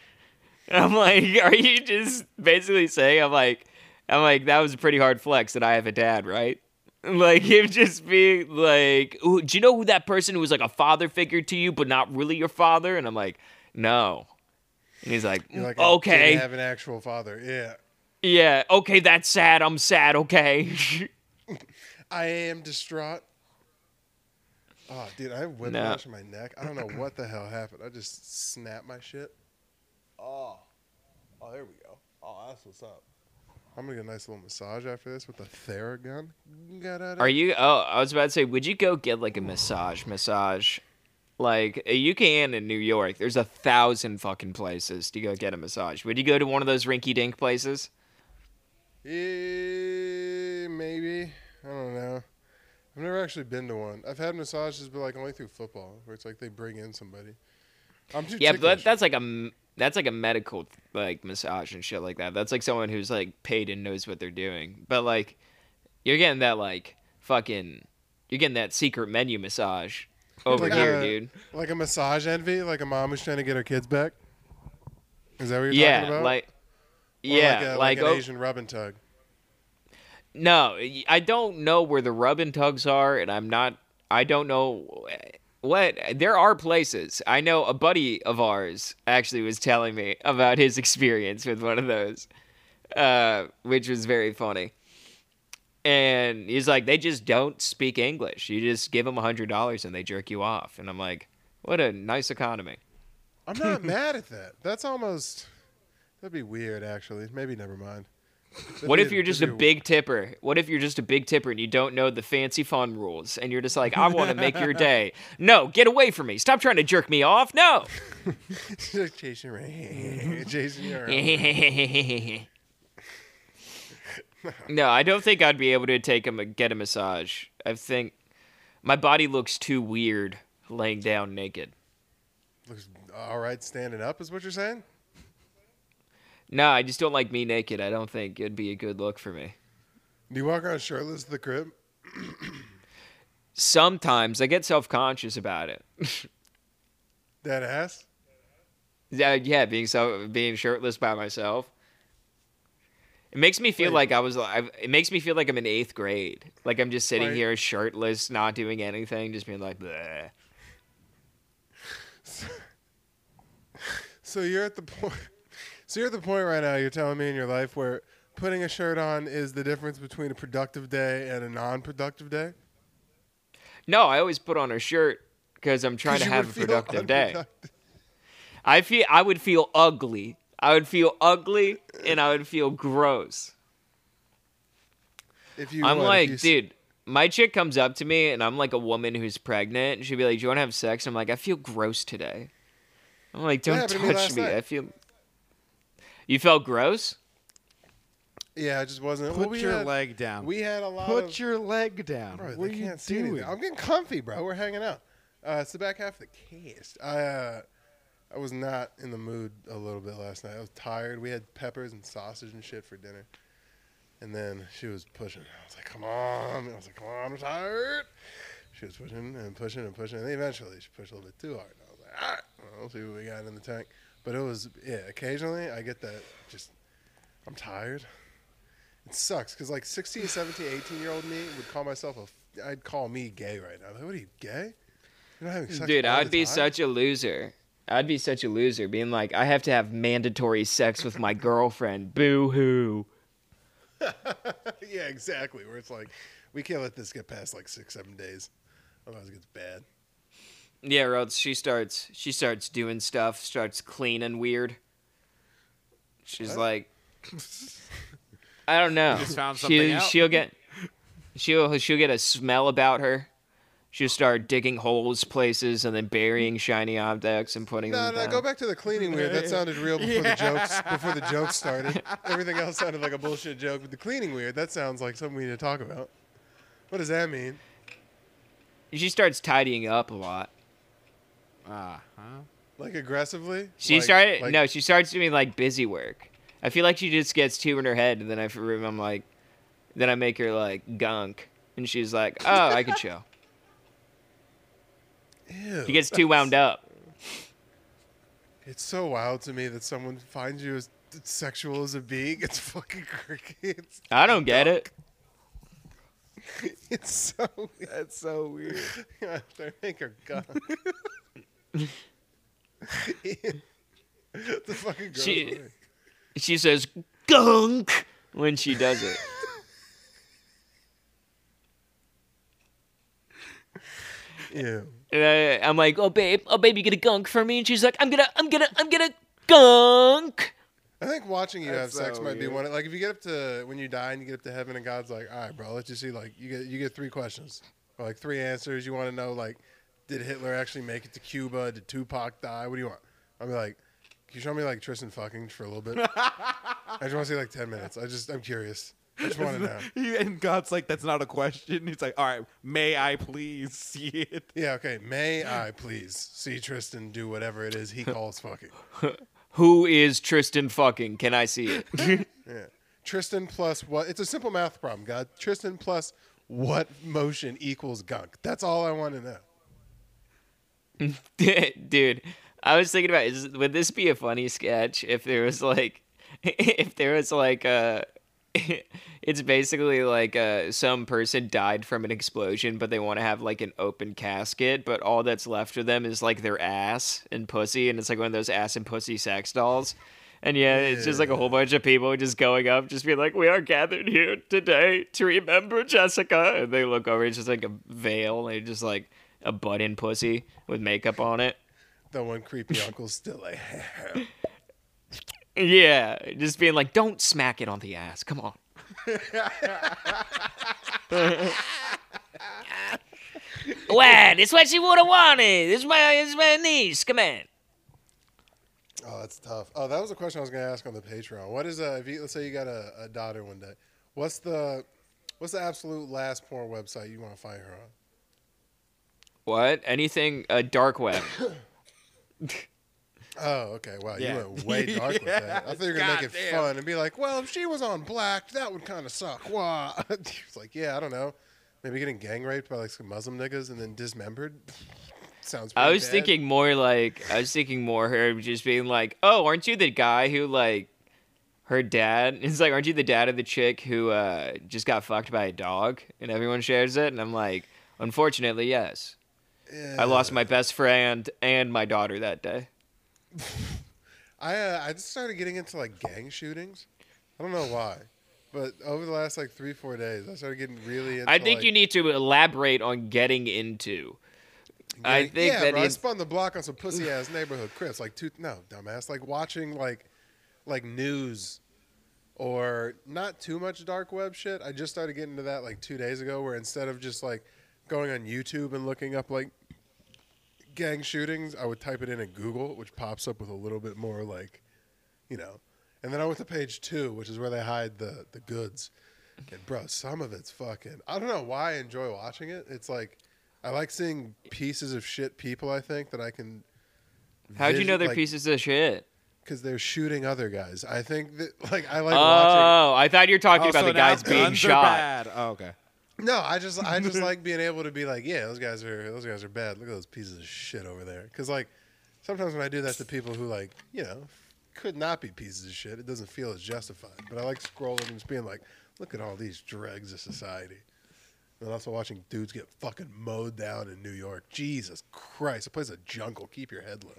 I'm like, are you just basically saying I'm like, I'm like that was a pretty hard flex that I have a dad, right? Like him just being like, do you know who that person who was like a father figure to you, but not really your father? And I'm like, no. And he's like, You're like, I okay, didn't have an actual father. Yeah. yeah, okay, that's sad. I'm sad. Okay. I am distraught. Oh, dude, I have whiplash in my neck. I don't know what the hell happened. I just snapped my shit. Oh. Oh, there we go. Oh, that's what's up. I'm gonna get a nice little massage after this with the Theragun. Are you? Oh, I was about to say, would you go get like a massage? Massage, like uh, you can in New York. There's a thousand fucking places to go get a massage. Would you go to one of those rinky dink places? Eh, maybe. I don't know. I've never actually been to one. I've had massages, but like only through football, where it's like they bring in somebody. I'm too Yeah, but that's like a m- that's like a medical like massage and shit like that. That's like someone who's like paid and knows what they're doing. But like, you're getting that like fucking, you're getting that secret menu massage over Like here, a- dude. like a massage envy, like a mom who's trying to get her kids back. Is that what you're Yeah, talking about? like, Or yeah, like, a, like, an oh, Asian rub and tug. no, I don't know where the rub and tugs are, and I'm not. I don't know what there are places. I know a buddy of ours actually was telling me about his experience with one of those, uh, which was very funny. And he's like, they just don't speak English. You just give them a hundred dollars and they jerk you off. And I'm like, what a nice economy. I'm not mad at that. That's almost that'd be weird, actually. Maybe never mind. What if you're just a big tipper? What if you're just a big tipper and you don't know the fancy fun rules and you're just like, I want to make your day. No, get away from me. Stop trying to jerk me off. No. Around, chasing you no, I don't think I'd be able to take a ma- get a massage. I think my body looks too weird laying down naked. Looks all right standing up, is what you're saying? No, I just don't like me naked. I don't think it'd be a good look for me. Do you walk around shirtless to the crib? sometimes I get self conscious about it. that ass. yeah, yeah, being so being shirtless by myself. It makes me feel Wait. like I was. I, it makes me feel like I'm in eighth grade. Like I'm just sitting here shirtless, not doing anything, just being like, Bleh. So you're at the point. So you're at the point right now. You're telling me in your life where putting a shirt on is the difference between a productive day and a non-productive day. No, I always put on a shirt because I'm trying to have a productive day. I feel I would feel ugly. I would feel ugly and I would feel gross. If you, I'm if like, you dude, my chick comes up to me and I'm like a woman who's pregnant. And she'd be like, "Do you want to have sex?" I'm like, "I feel gross today." I'm like, "Don't happened to me touch me." I feel. You felt gross. Yeah, it just wasn't. Put well, we your had, leg down. We had a lot Put of. your leg down. Bro, what are you can't see doing? anything. I'm getting comfy, bro. We're hanging out. Uh, it's the back half of the cast. I uh, I was not in the mood a little bit last night. I was tired. We had peppers and sausage and shit for dinner, and then she was pushing. I was like, "Come on!" I was like, "Come on, I'm tired." She was pushing and pushing and pushing, and then eventually she pushed a little bit too hard. And I was like, "All right, well, we'll see what we got in the tank." But it was yeah. Occasionally, I get that. Just I'm tired. It sucks because like 16, 17, 18 year old me would call myself a. I'd call me gay right now. Like, what are you gay? You're not having sex Dude, I'd be time? such a loser. I'd be such a loser being like, I have to have mandatory sex with my girlfriend. Boo hoo. yeah, exactly. Where it's like, we can't let this get past like six, seven days, otherwise it gets bad. Yeah, or else she starts she starts doing stuff, starts cleaning weird. She's What? like I don't know. just found she, out. She'll get she'll she'll get a smell about her. She'll start digging holes places and then burying shiny objects and putting No, them no, down. go back to the cleaning weird. That sounded real before the jokes before the jokes started. Everything else sounded like a bullshit joke, but the cleaning weird, that sounds like something we need to talk about. What does that mean? She starts tidying up a lot. Ah, huh? Like aggressively? She Like- started like- no, she starts doing like busy work. I feel like she just gets two in her head, and then I, I'm like, then I make her like gunk, and she's like, oh, I can chill. Ew, She gets too wound up. It's so wild to me that someone finds you as sexual as a being. It's fucking crickets. I don't get it. It's so weird. That's so weird. they make her gun. The fucking girl. She- She says gunk when she does it. Ew. And I, I'm like, oh babe, oh babe, you get a gunk for me, and she's like, I'm gonna, I'm gonna, I'm gonna gunk. I think watching you have sex so might be weird. one. Of, like if you get up to when you die and you get up to heaven and God's like, all right, bro, let's just see. Like you get you get three questions or like three answers. You want to know like, did Hitler actually make it to Cuba? Did Tupac die? What do you want? I'll be like, can you show me like Tristan fucking for a little bit? I just want to see like ten minutes. I just I'm curious. I just want to know. He- and God's like, that's not a question. He's like, all right, may I please see it? Yeah, okay. May I please see Tristan do whatever it is he calls fucking? Who is Tristan fucking? Can I see it? Yeah. Tristan plus what? It's a simple math problem, God. Tristan plus what motion equals gunk? That's all I want to know. Dude, I was thinking about is would this be a funny sketch if there was like if there was like a it's basically like uh some person died from an explosion but they want to have like an open casket but all that's left of them is like their ass and pussy and it's like one of those ass and pussy sex dolls. And yeah, it's just like a whole bunch of people just going up, just being like, "We are gathered here today to remember Jessica." And they look over, it's just like a veil, and they just like a butt in pussy with makeup on it. The one creepy uncle's still like, Yeah, just being like, "Don't smack it on the ass. Come on." What? It's what she would have wanted. It's my, it's my niece. Come on. oh, that's tough. Oh, that was a question I was going to ask on the Patreon. What is a? if you let's say you got a, a daughter one day, what's the what's the absolute last porn website you want to find her on? What? Anything? Uh, dark web. Oh, okay. Wow, Yeah. you went way dark with that. I thought you were gonna make it Goddamn. fun and be like, "Well, if she was on black, that would kind of suck." Wow. It's like, yeah, I don't know. Maybe getting gang raped by like some Muslim niggas and then dismembered. Sounds. I pretty was bad. thinking more like I was thinking more her just being like, "Oh, aren't you the guy who like her dad?" It's like, "Aren't you the dad of the chick who uh, just got fucked by a dog?" And everyone shares it, and I'm like, "Unfortunately, yes. I lost my best friend and my daughter that day." I uh, I just started getting into like gang shootings. I don't know why, but over the last like three four days, I started getting really. into I think like, you need to elaborate on getting into. I think yeah, that bro, I spun the block on some pussy ass neighborhood Chris. Like two no dumbass. Like watching like like news or not too much dark web shit. I just started getting into that like two days ago, where instead of just like going on YouTube and looking up like gang shootings, I would type it in at Google, which pops up with a little bit more like, you know. And then I went to page two, which is where they hide the the goods. And bro, some of it's fucking. I don't know why I enjoy watching it. It's like I like seeing pieces of shit people. I think that I can. How'd you know they're like, pieces of shit? Because they're shooting other guys. I think that like I like oh, watching. Oh, I thought you were talking Oh, about so the guys being shot. bad. Oh, okay. No, I just I just like being able to be like, yeah, those guys are those guys are bad. Look at those pieces of shit over there. Because like sometimes when I do that to people who like you know could not be pieces of shit, it doesn't feel as justified. But I like scrolling and just being like, look at all these dregs of society. And also watching dudes get fucking mowed down in New York. Jesus Christ, the place is a jungle. Keep your head low.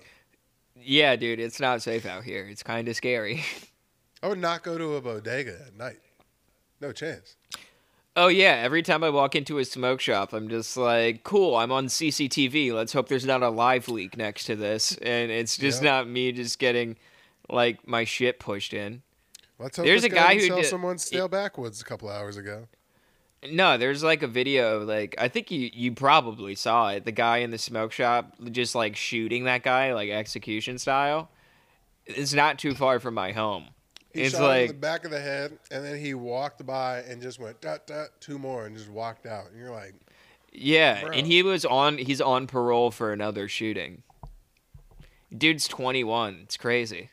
Yeah, dude, it's not safe out here. It's kind of scary. I would not go to a bodega at night. No chance. Oh yeah, every time I walk into a smoke shop, I'm just like, "Cool, I'm on CCTV. Let's hope there's not a live leak next to this." And it's just Yep. not me just getting like my shit pushed in. Let's hope There's a guy who did- someone stale backwoods a couple hours ago. No, there's like a video like I think you you probably saw it. The guy in the smoke shop just like shooting that guy like execution style. It's not too far from my home. He it's shot him in the back of the head, and then he walked by and just went dot dot two more and just walked out. And you're like, Yeah, Bro. and he was on he's on parole for another shooting. Dude's 21. It's crazy.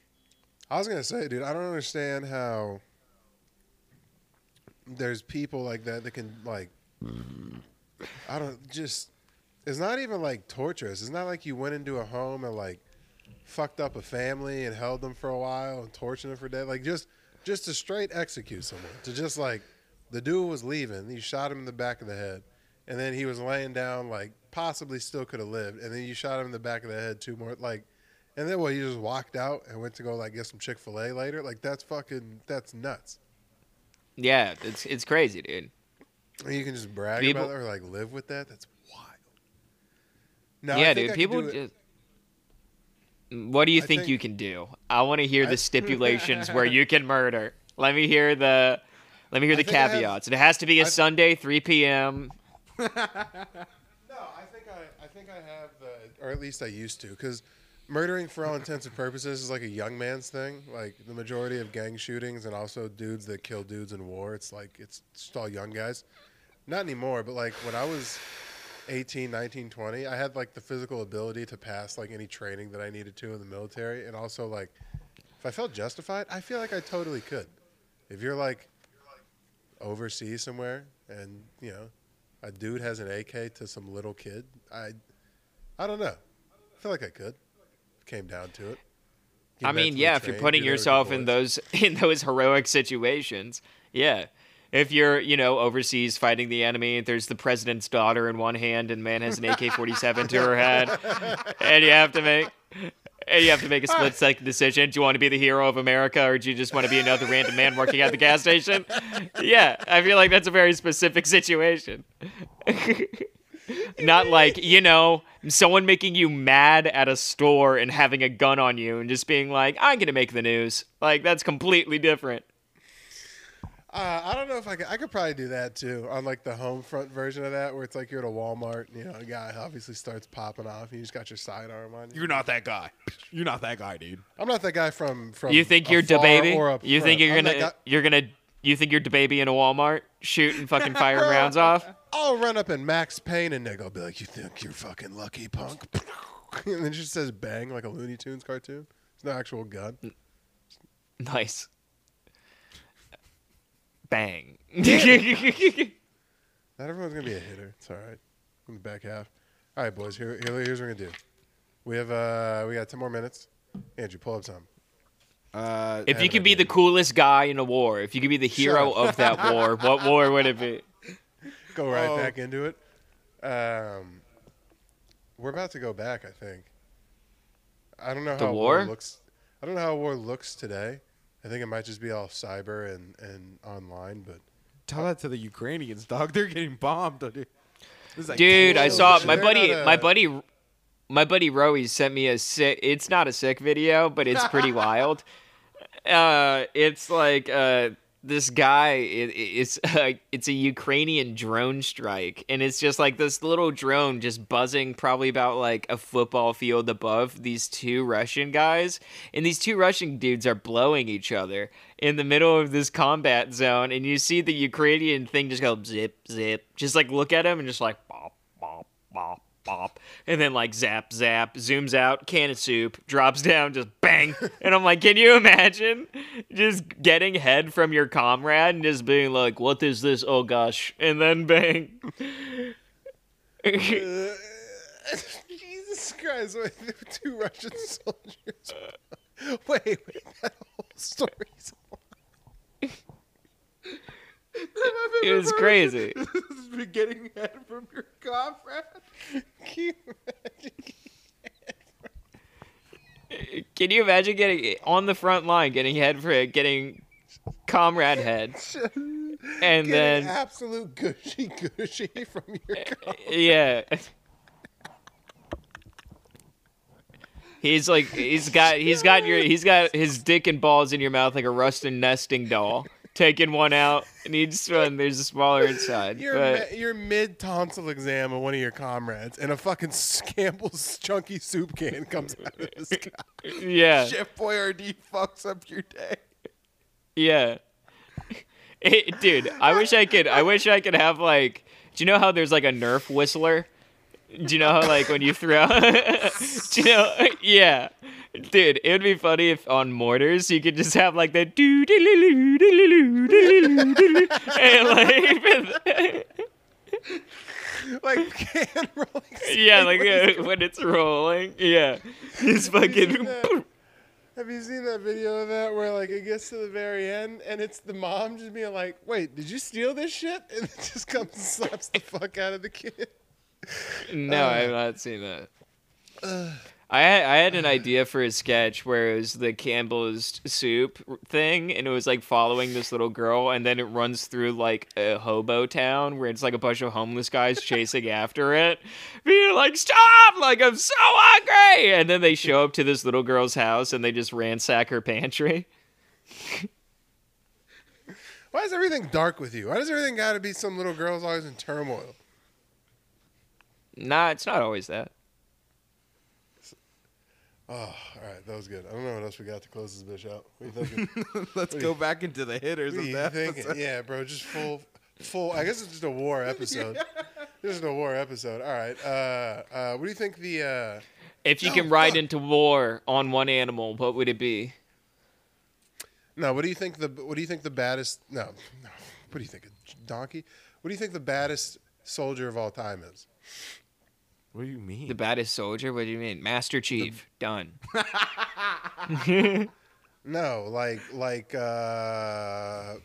I was gonna say, dude, I don't understand how there's people like that that can like, I don't just. It's not even like torturous. It's not like you went into a home and like fucked up a family and held them for a while and tortured them for dead. Like just, just to straight execute someone. To just like, the dude was leaving. You shot him in the back of the head, and then he was laying down like possibly still could have lived, and then you shot him in the back of the head two more like. And then what? He just walked out and went to go like get some Chick Fil A later. Like that's fucking that's nuts. Yeah, it's it's crazy, dude. And you can just brag People- about it or like live with that. That's wild. No, I yeah, dude. People just. What do you think, think- you can do? I want to hear I- the stipulations where you can murder. Let me hear the. Let me hear I the think I have- caveats. it has to be a I- Sunday, 3 p.m. No, I think I, I think I have the, or at least I used to, because murdering for all intents and purposes is like a young man's thing. Like the majority of gang shootings and also dudes that kill dudes in war, it's like it's just all young guys. Not anymore, but like when I was 18, 19, 20, I had like the physical ability to pass like any training that I needed to in the military, and also like if I felt justified, I feel like I totally could. If you're like overseas somewhere and you know a dude has an AK to some little kid, I, I don't know. I feel like I could. Came down to it. Get I mean, yeah, if you're putting yourself in those in those heroic situations, yeah. If you're, you know, overseas fighting the enemy, there's the president's daughter in one hand and man has an AK-47 to her head, and you have to make and you have to make a split second decision. Do you want to be the hero of America or do you just want to be another random man working at the gas station? Yeah, I feel like that's a very specific situation. Not like, you know, someone making you mad at a store and having a gun on you and just being like, I'm going to make the news. Like, that's completely different. Uh, I don't know if I could. I could probably do that too on like the home front version of that, where it's like you're at a Walmart. And, you know, a guy obviously starts popping off, and you just got your sidearm on. You. You're not that guy. You're not that guy, dude. I'm not that guy from from. You think you're afar baby? or up You think you're I'm gonna you're gonna you think you're baby in a Walmart shooting fucking firing rounds off? I'll run up and Max Payne and Nick. I'll be like, "You think you're fucking lucky, punk?" and then it just says "bang" like a Looney Tunes cartoon. It's no actual gun. Nice. Bang. Not everyone's gonna be a hitter. It's all right. In the back half. All right, boys. Here, here here's what we're gonna do. We have uh, we got ten more minutes. Andrew, pull up some. Uh, If you could be the coolest guy in a war, if you could be the hero up. of that war, what war would it be? Go right Oh. back into it. Um, we're about to go back. I think. I don't know The how war? looks. I don't know how war looks today. I think it might just be all cyber and, and online, but tell that to the Ukrainians, dog. They're getting bombed. Dude, like, Dude, I saw my buddy, a- my buddy, my buddy Roey sent me a sick. It's not a sick video, but it's pretty wild. Uh, it's like uh, this guy. It, it's uh, it's a Ukrainian drone strike, and it's just like this little drone just buzzing, probably about like a football field above these two Russian guys, and these two Russian dudes are blowing each other in the middle of this combat zone, and you see the Ukrainian thing just go zip zip, just like look at him and just like bop bop bop bop, and then like zap zap, zooms out, can of soup, drops down, just bang, and I'm like, can you imagine just getting head from your comrade and just being like, what is this? Oh gosh, and then bang. Jesus Christ! Wait, two Russian soldiers. Wait, wait, that whole story's. It was crazy. getting head from your comrade. Can you imagine? Can you imagine getting on the front line, getting head for it, getting comrade head, and Getting then absolute gushy gushy from your. Eh, Com- yeah. He's like he's got he's got your he's got his dick and balls in your mouth like a rusted nesting doll. Taking one out, and each one there's a smaller inside. You're, but mi- you're mid tonsil exam of one of your comrades, and a fucking Campbell's chunky soup can comes out of this guy. yeah, Chef Boyardee fucks up your day. yeah. It- dude, I wish I could. I wish I could have like. Do you know how there's like a Nerf whistler? Do you know how like when you throw? do you know? Yeah, dude, it would be funny if on mortars you could just have like the doo doo doo doo doo doo and like Like can rolling. yeah, like uh, when it's rolling. Yeah, it's fucking. Have you seen that video of that where like it gets to the very end and it's the mom just being like, "Wait, did you steal this shit?" and it just comes and slaps the fuck out of the kid. No, I've uh, not seen that. Uh. I had, I had an idea for a sketch where it was the Campbell's soup thing, and it was like following this little girl, and then it runs through like a hobo town where it's like a bunch of homeless guys chasing after it, being like, "Stop! Like I'm so hungry!" And then they show up to this little girl's house, and they just ransack her pantry. Why is everything dark with you? Why does everything got to be some little girl's always in turmoil? Nah, it's not always that. Oh, all right, that was good. I don't know what else we got to close this bitch out. What are you thinking? Let's go back into the hitters What of that. thinking? Yeah, bro, just full, full. I guess it's just a war episode. Just a war episode. All right. Uh, uh, what do you think the? Uh, If you No, can ride fuck. into war on one animal, what would it be? no, what do you think the? What do you think the baddest? No, no. What do you think? A donkey? What do you think the baddest soldier of all time is? What do you mean? The baddest soldier? What do you mean? Master Chief. Done. No, like like uh, uh,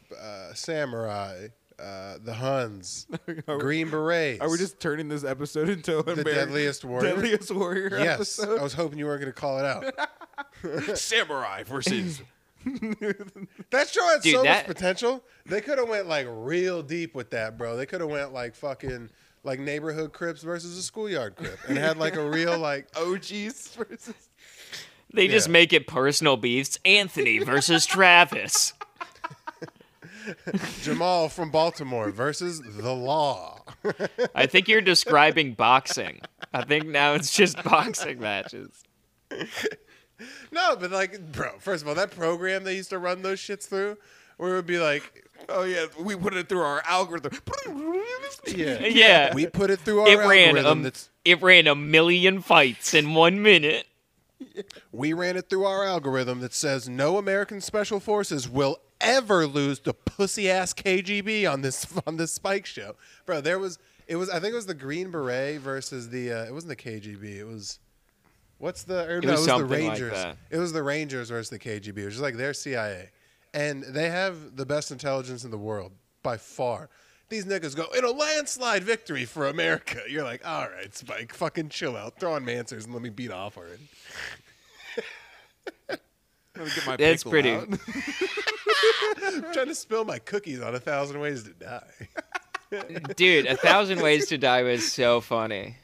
samurai, uh, the Huns, Are we- Green Berets. Are we just turning this episode into a the Ameri- deadliest warrior? deadliest warrior yes, episode? I was hoping you weren't going to call it out. Samurai versus. That show had Dude, so that- much potential. They could have went like real deep with that, bro. They could have went like fucking like neighborhood crips versus a schoolyard crip, and had like a real like OGs versus. They just Yeah. make it personal beefs. Anthony versus Travis. Jamal from Baltimore versus the Law. I think you're describing boxing. I think now it's just boxing matches. no, but like, bro. First of all, that program they used to run those shits through, where it would be like, Oh yeah, we put it through our algorithm. yeah, Yeah. we put it through our It ran algorithm. a, that's it ran a million fights in one minute. we ran it through our algorithm that says no American special forces will ever lose to pussy ass KGB on this on this Spike show, bro. There was it was I think it was the Green Beret versus the uh, it wasn't the KGB. It was what's the or, It no, was it was the something like Rangers. It was the Rangers versus the KGB. It was just like their CIA, and they have the best intelligence in the world by far. These niggas go in a landslide victory for America. You're like, all right, Spike, fucking chill out, throw on Manswers and let me beat off already. Let me get my That's pickle pretty- out. I'm trying to spill my cookies on a thousand ways to die. Dude, A Thousand Ways to Die was so funny.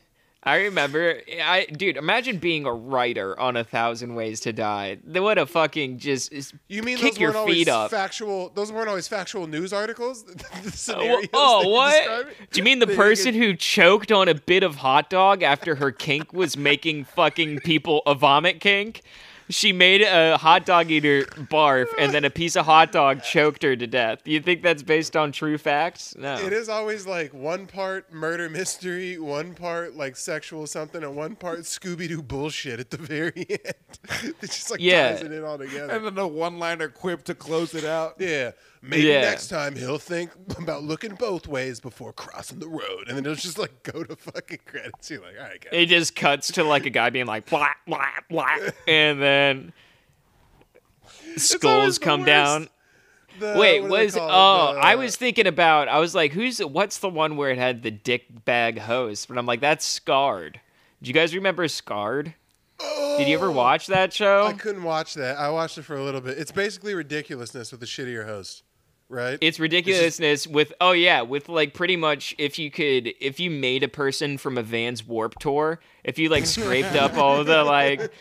I remember, I dude, imagine being a writer on A Thousand Ways to Die. They would have fucking just You mean kick those your feet always up. factual? Those weren't always factual news articles. Oh, scenarios oh, what? Do you mean the person who choked on a bit of hot dog after her kink was making fucking people a vomit kink? She made a hot dog eater barf, and then a piece of hot dog choked her to death. You think that's based on true facts? No. It is always like one part murder mystery, one part like sexual something, and one part Scooby Doo bullshit at the very end. it's just like Yeah. ties it in all together. and then a one-liner quip to close it out. yeah, maybe Yeah. next time he'll think about looking both ways before crossing the road, and then it'll just like go to fucking credits. You're like, all right, guys. It just cuts to like a guy being like blah blah blah, and then skulls come down. The- Wait, what was oh, The- I was thinking about. I was like, who's what's the one where it had the dick bag host? But I'm like, that's Scarred. Do you guys remember Scarred? Did you ever oh, watch that show? Oh, I couldn't watch that. I watched it for a little bit. It's basically ridiculousness with a shittier host, right? It's ridiculousness with oh yeah, with like pretty much if you could if you made a person from a Vans Warp Tour, if you like scraped up all the like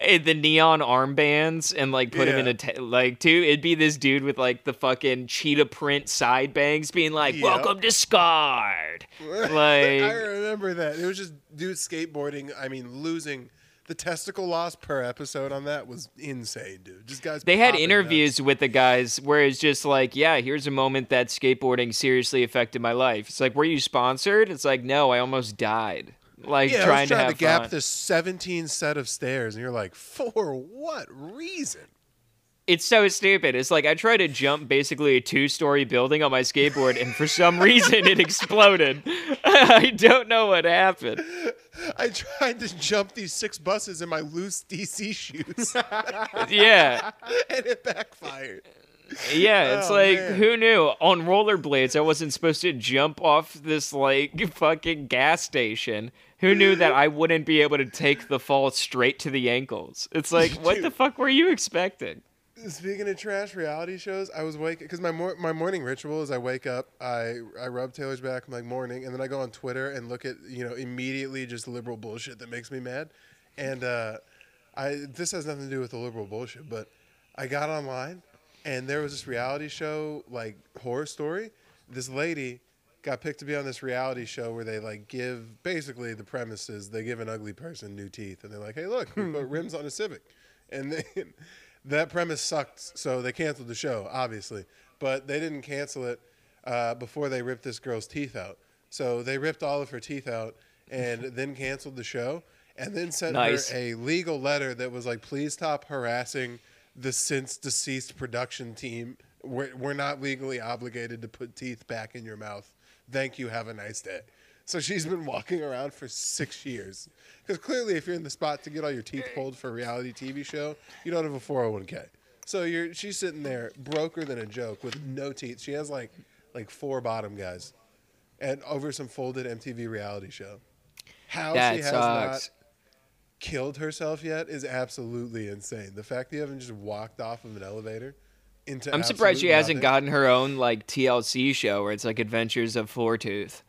eh, the neon armbands and like put him in Yeah. a t- like two, it'd be this dude with like the fucking cheetah print side bangs being like, Yep. "Welcome to Scarred." like I remember that. It was just dude skateboarding. I mean, losing the testicle loss per episode on that was insane, dude. Just guys. they had interviews with the guys where it's just like, yeah, here's a moment that skateboarding seriously affected my life. It's like, were you sponsored? It's like, no, I almost died. Like. Yeah, trying, I was trying to to, gap fun. this 17 set of stairs, and you're like, for what reason? It's so stupid. It's like I tried to jump basically a two story building on my skateboard, and for some reason it exploded. I don't know what happened. I tried to jump these six buses in my loose DC shoes, Yeah. and it backfired. Yeah, it's Oh, like man. who knew on rollerblades I wasn't supposed to jump off this like fucking gas station. Who knew that I wouldn't be able to take the fall straight to the ankles? It's like what the fuck were you expecting? Speaking of trash reality shows, I was waking because my mor- my morning ritual is I wake up, I I rub Taylor's back, I'm like morning, and then I go on Twitter and look at you know immediately just liberal bullshit that makes me mad, and uh, I this has nothing to do with the liberal bullshit, but I got online and there was this reality show like horror story. This lady got picked to be on this reality show where they like give basically the premise is they give an ugly person new teeth and they're like, hey look, we put rims on a Civic, and then that premise sucked, so they canceled the show obviously, but they didn't cancel it uh, before they ripped this girl's teeth out. So they ripped all of her teeth out and then canceled the show and then sent Nice. her a legal letter that was like, please stop harassing the since deceased production team. We're, we're not legally obligated to put teeth back in your mouth. Thank you. Have a nice day. So she's been walking around for six years. Because clearly, if you're in the spot to get all your teeth pulled for a reality TV show, you don't have a 401k. So you're she's sitting there broker than a joke with no teeth. She has like like four bottom guys, and over some folded MTV reality show. How That she has sucks. not killed herself yet is absolutely insane. The fact that you haven't just walked off of an elevator into I'm surprised she hasn't nothing. gotten her own like TLC show where it's like Adventures of Fourtooth,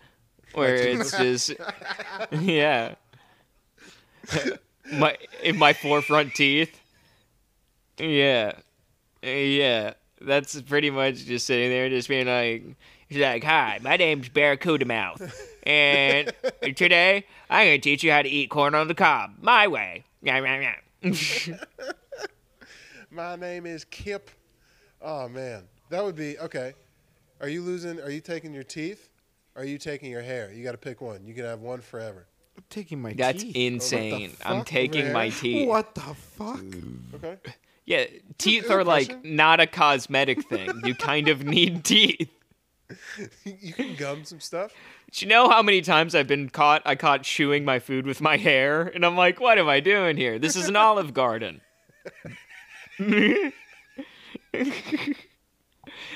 where it's just yeah, my in my four front teeth. Yeah, yeah, that's pretty much just sitting there, just being like, she's like, "Hi, my name's Barracuda Mouth, and today I'm gonna teach you how to eat corn on the cob my way." My name is Kip. Oh man, that would be okay. Are you losing? Are you taking your teeth? Or are you taking your hair? You got to pick one. You can have one forever. I'm taking my teeth. That's teeth. insane. Oh, I'm fuck, taking my teeth. What the fuck? Okay. Yeah, teeth are like not a cosmetic thing. You kind of need teeth. you can gum some stuff. Do you know how many times I've been caught? I caught chewing my food with my hair, and I'm like, what am I doing here? This is an Olive Garden. this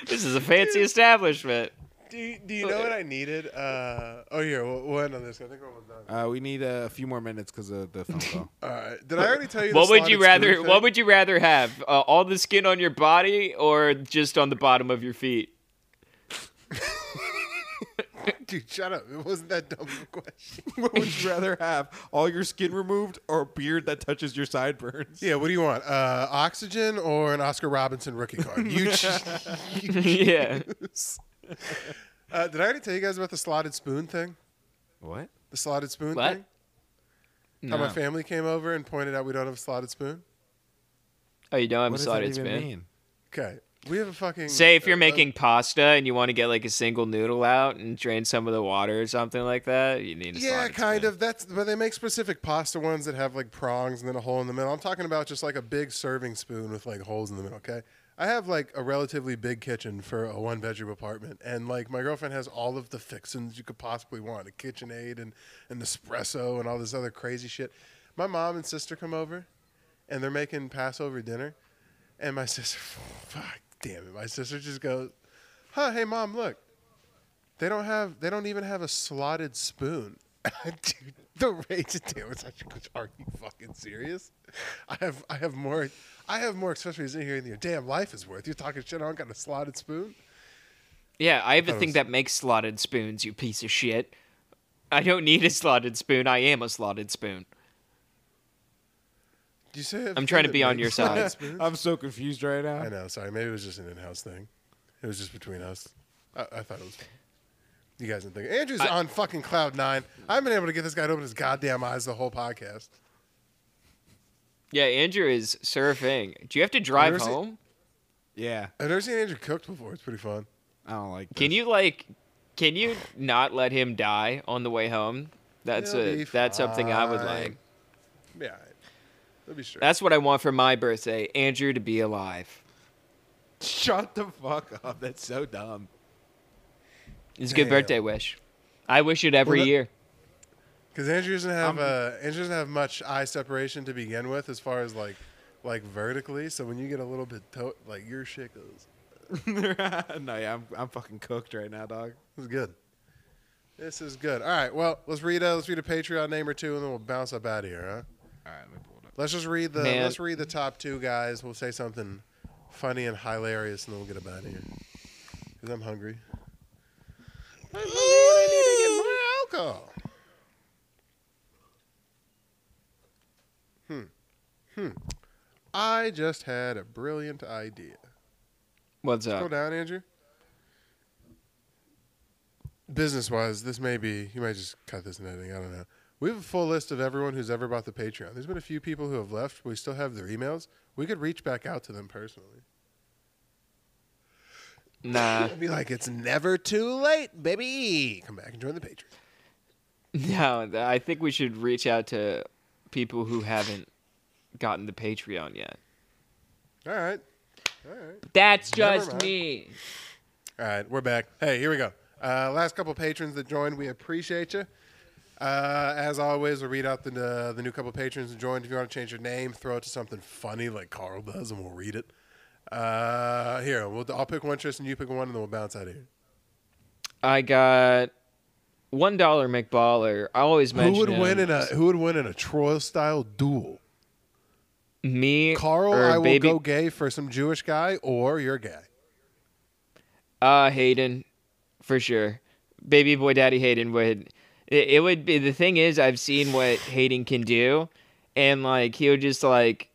is a fancy establishment. Do you, do you know what I needed? Uh, oh, here, we'll, we'll end on this. I think we're almost done. Uh, we need a few more minutes because of the phone call. All right. Did I already tell you? the What would you rather? What would you rather have? Uh, all the skin on your body, or just on the bottom of your feet? Dude, shut up! It wasn't that dumb of a question. what would you rather have? All your skin removed or a beard that touches your sideburns? Yeah, what do you want? Uh, oxygen or an Oscar Robertson rookie card? You, ch- you yeah. choose. Uh, did I already tell you guys about the slotted spoon thing? What? The slotted spoon What? thing? How my No. family came over and pointed out we don't have a slotted spoon? Oh, you don't have What a does that slotted even spoon. mean? Okay. We have a fucking. Say if you're uh, making pasta and you want to get like a single noodle out and drain some of the water or something like that, you need a Yeah, slotted kind spoon. of. That's but they make specific pasta ones that have like prongs and then a hole in the middle. I'm talking about just like a big serving spoon with like holes in the middle. Okay, I have like a relatively big kitchen for a one bedroom apartment, and like my girlfriend has all of the fixings you could possibly want: a KitchenAid and an espresso and all this other crazy shit. My mom and sister come over, and they're making Passover dinner, and my sister, fuck, damn it, my sister just goes, "Huh, hey mom, look." They don't have. They don't even have a slotted spoon. Dude, the rage of damn it's actually goes, Are you fucking serious? I have. I have more. I have more accessories in here than your damn life is worth. You're talking shit. I don't got a slotted spoon. Yeah, I have a That thing was- that makes slotted spoons, you piece of shit. I don't need a slotted spoon. I am a slotted spoon. Do you say? I have a I'm trying to be on your side. I'm so confused right now. I know. Sorry. Maybe it was just an in-house thing. It was just between us. I, I thought it was. Fun. You guys didn't think. Andrew's I- on fucking cloud nine. I've been able to get this guy to open his goddamn eyes the whole podcast. Yeah, Andrew is surfing. Do you have to drive Where's he- home? Yeah, I've never seen Andrew cooked before. It's pretty fun. I don't like. Can you like can you not let him die on the way home? That's He'll a be that's something I would like. Yeah. That'd be straight. That's what I want for my birthday, Andrew to be alive. Shut the fuck up. That's so dumb. It's a good Damn. birthday wish. I wish it every Well, that- year. Because Andrew doesn't have I'm- uh, Andrew doesn't have much eye separation to begin with, as far as like like vertically. So when you get a little bit to- like your shit goes, no, yeah, I'm I'm fucking cooked right now, dog. this is good. This is good. All right, well let's read a let's read a Patreon name or two, and then we'll bounce up out of here, huh? All right, let me pull it up. Let's just read the Man. let's read the top two guys. We'll say something funny and hilarious, and then we'll get about out here. Because I'm hungry. I need to get more alcohol. Hmm. Hmm. I just had a brilliant idea. What's Go up? down, Andrew. Business wise, this may be, you might just cut this in editing. I don't know. We have a full list of everyone who's ever bought the Patreon. There's been a few people who have left, but we still have their emails. We could reach back out to them personally. Nah. I'd be like, it's never too late, baby. Come back and join the Patreon. No, I think we should reach out to people who haven't gotten the Patreon yet. All right. All right. That's just me. All right, we're back. Hey, here we go. Uh, last couple patrons that joined, we appreciate you. Uh, as always, we'll read out the uh, the new couple patrons that joined. If you want to change your name, throw it to something funny like Carl does, and we'll read it. Uh, here, we'll, I'll pick one, Tristan. You pick one, and then we'll bounce out of here. I got one dollar McBaller. I always mention Who would him. win in a Who would win in a Troy style duel? me Carl, or I will baby go gay for some Jewish guy, or you're gay. uh Hayden for sure. Baby boy daddy Hayden would it, it would be the thing is I've seen what Hayden can do and like he would just like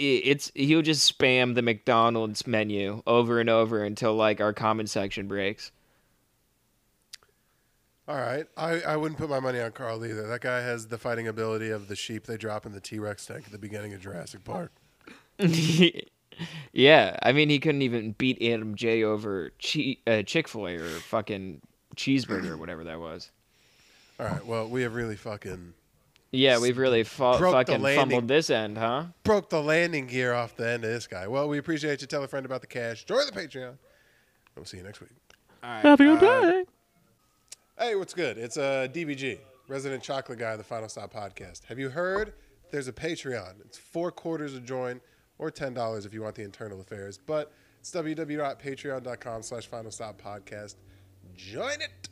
it's he'll just spam the McDonald's menu over and over until like our comment section breaks. All right, I, I wouldn't put my money on Carl either. That guy has the fighting ability of the sheep they drop in the T Rex tank at the beginning of Jurassic Park. yeah, I mean he couldn't even beat Adam J over che- uh, Chick-fil-A or fucking cheeseburger or whatever that was. All right. Well, we have really fucking Yeah, we've really fa- fucking fumbled this end, huh? broke the landing gear off the end of this guy. Well, we appreciate you. Tell a friend about the cash. Join the Patreon. We'll see you next week. All right, uh, Hey, what's good? It's uh, DBG, Resident Chocolate Guy, the Final Stop Podcast. Have you heard? There's a Patreon. It's four quarters a join, or ten dollars if you want the internal affairs. But it's www.patreon.com/slash Final Stop Podcast. Join it.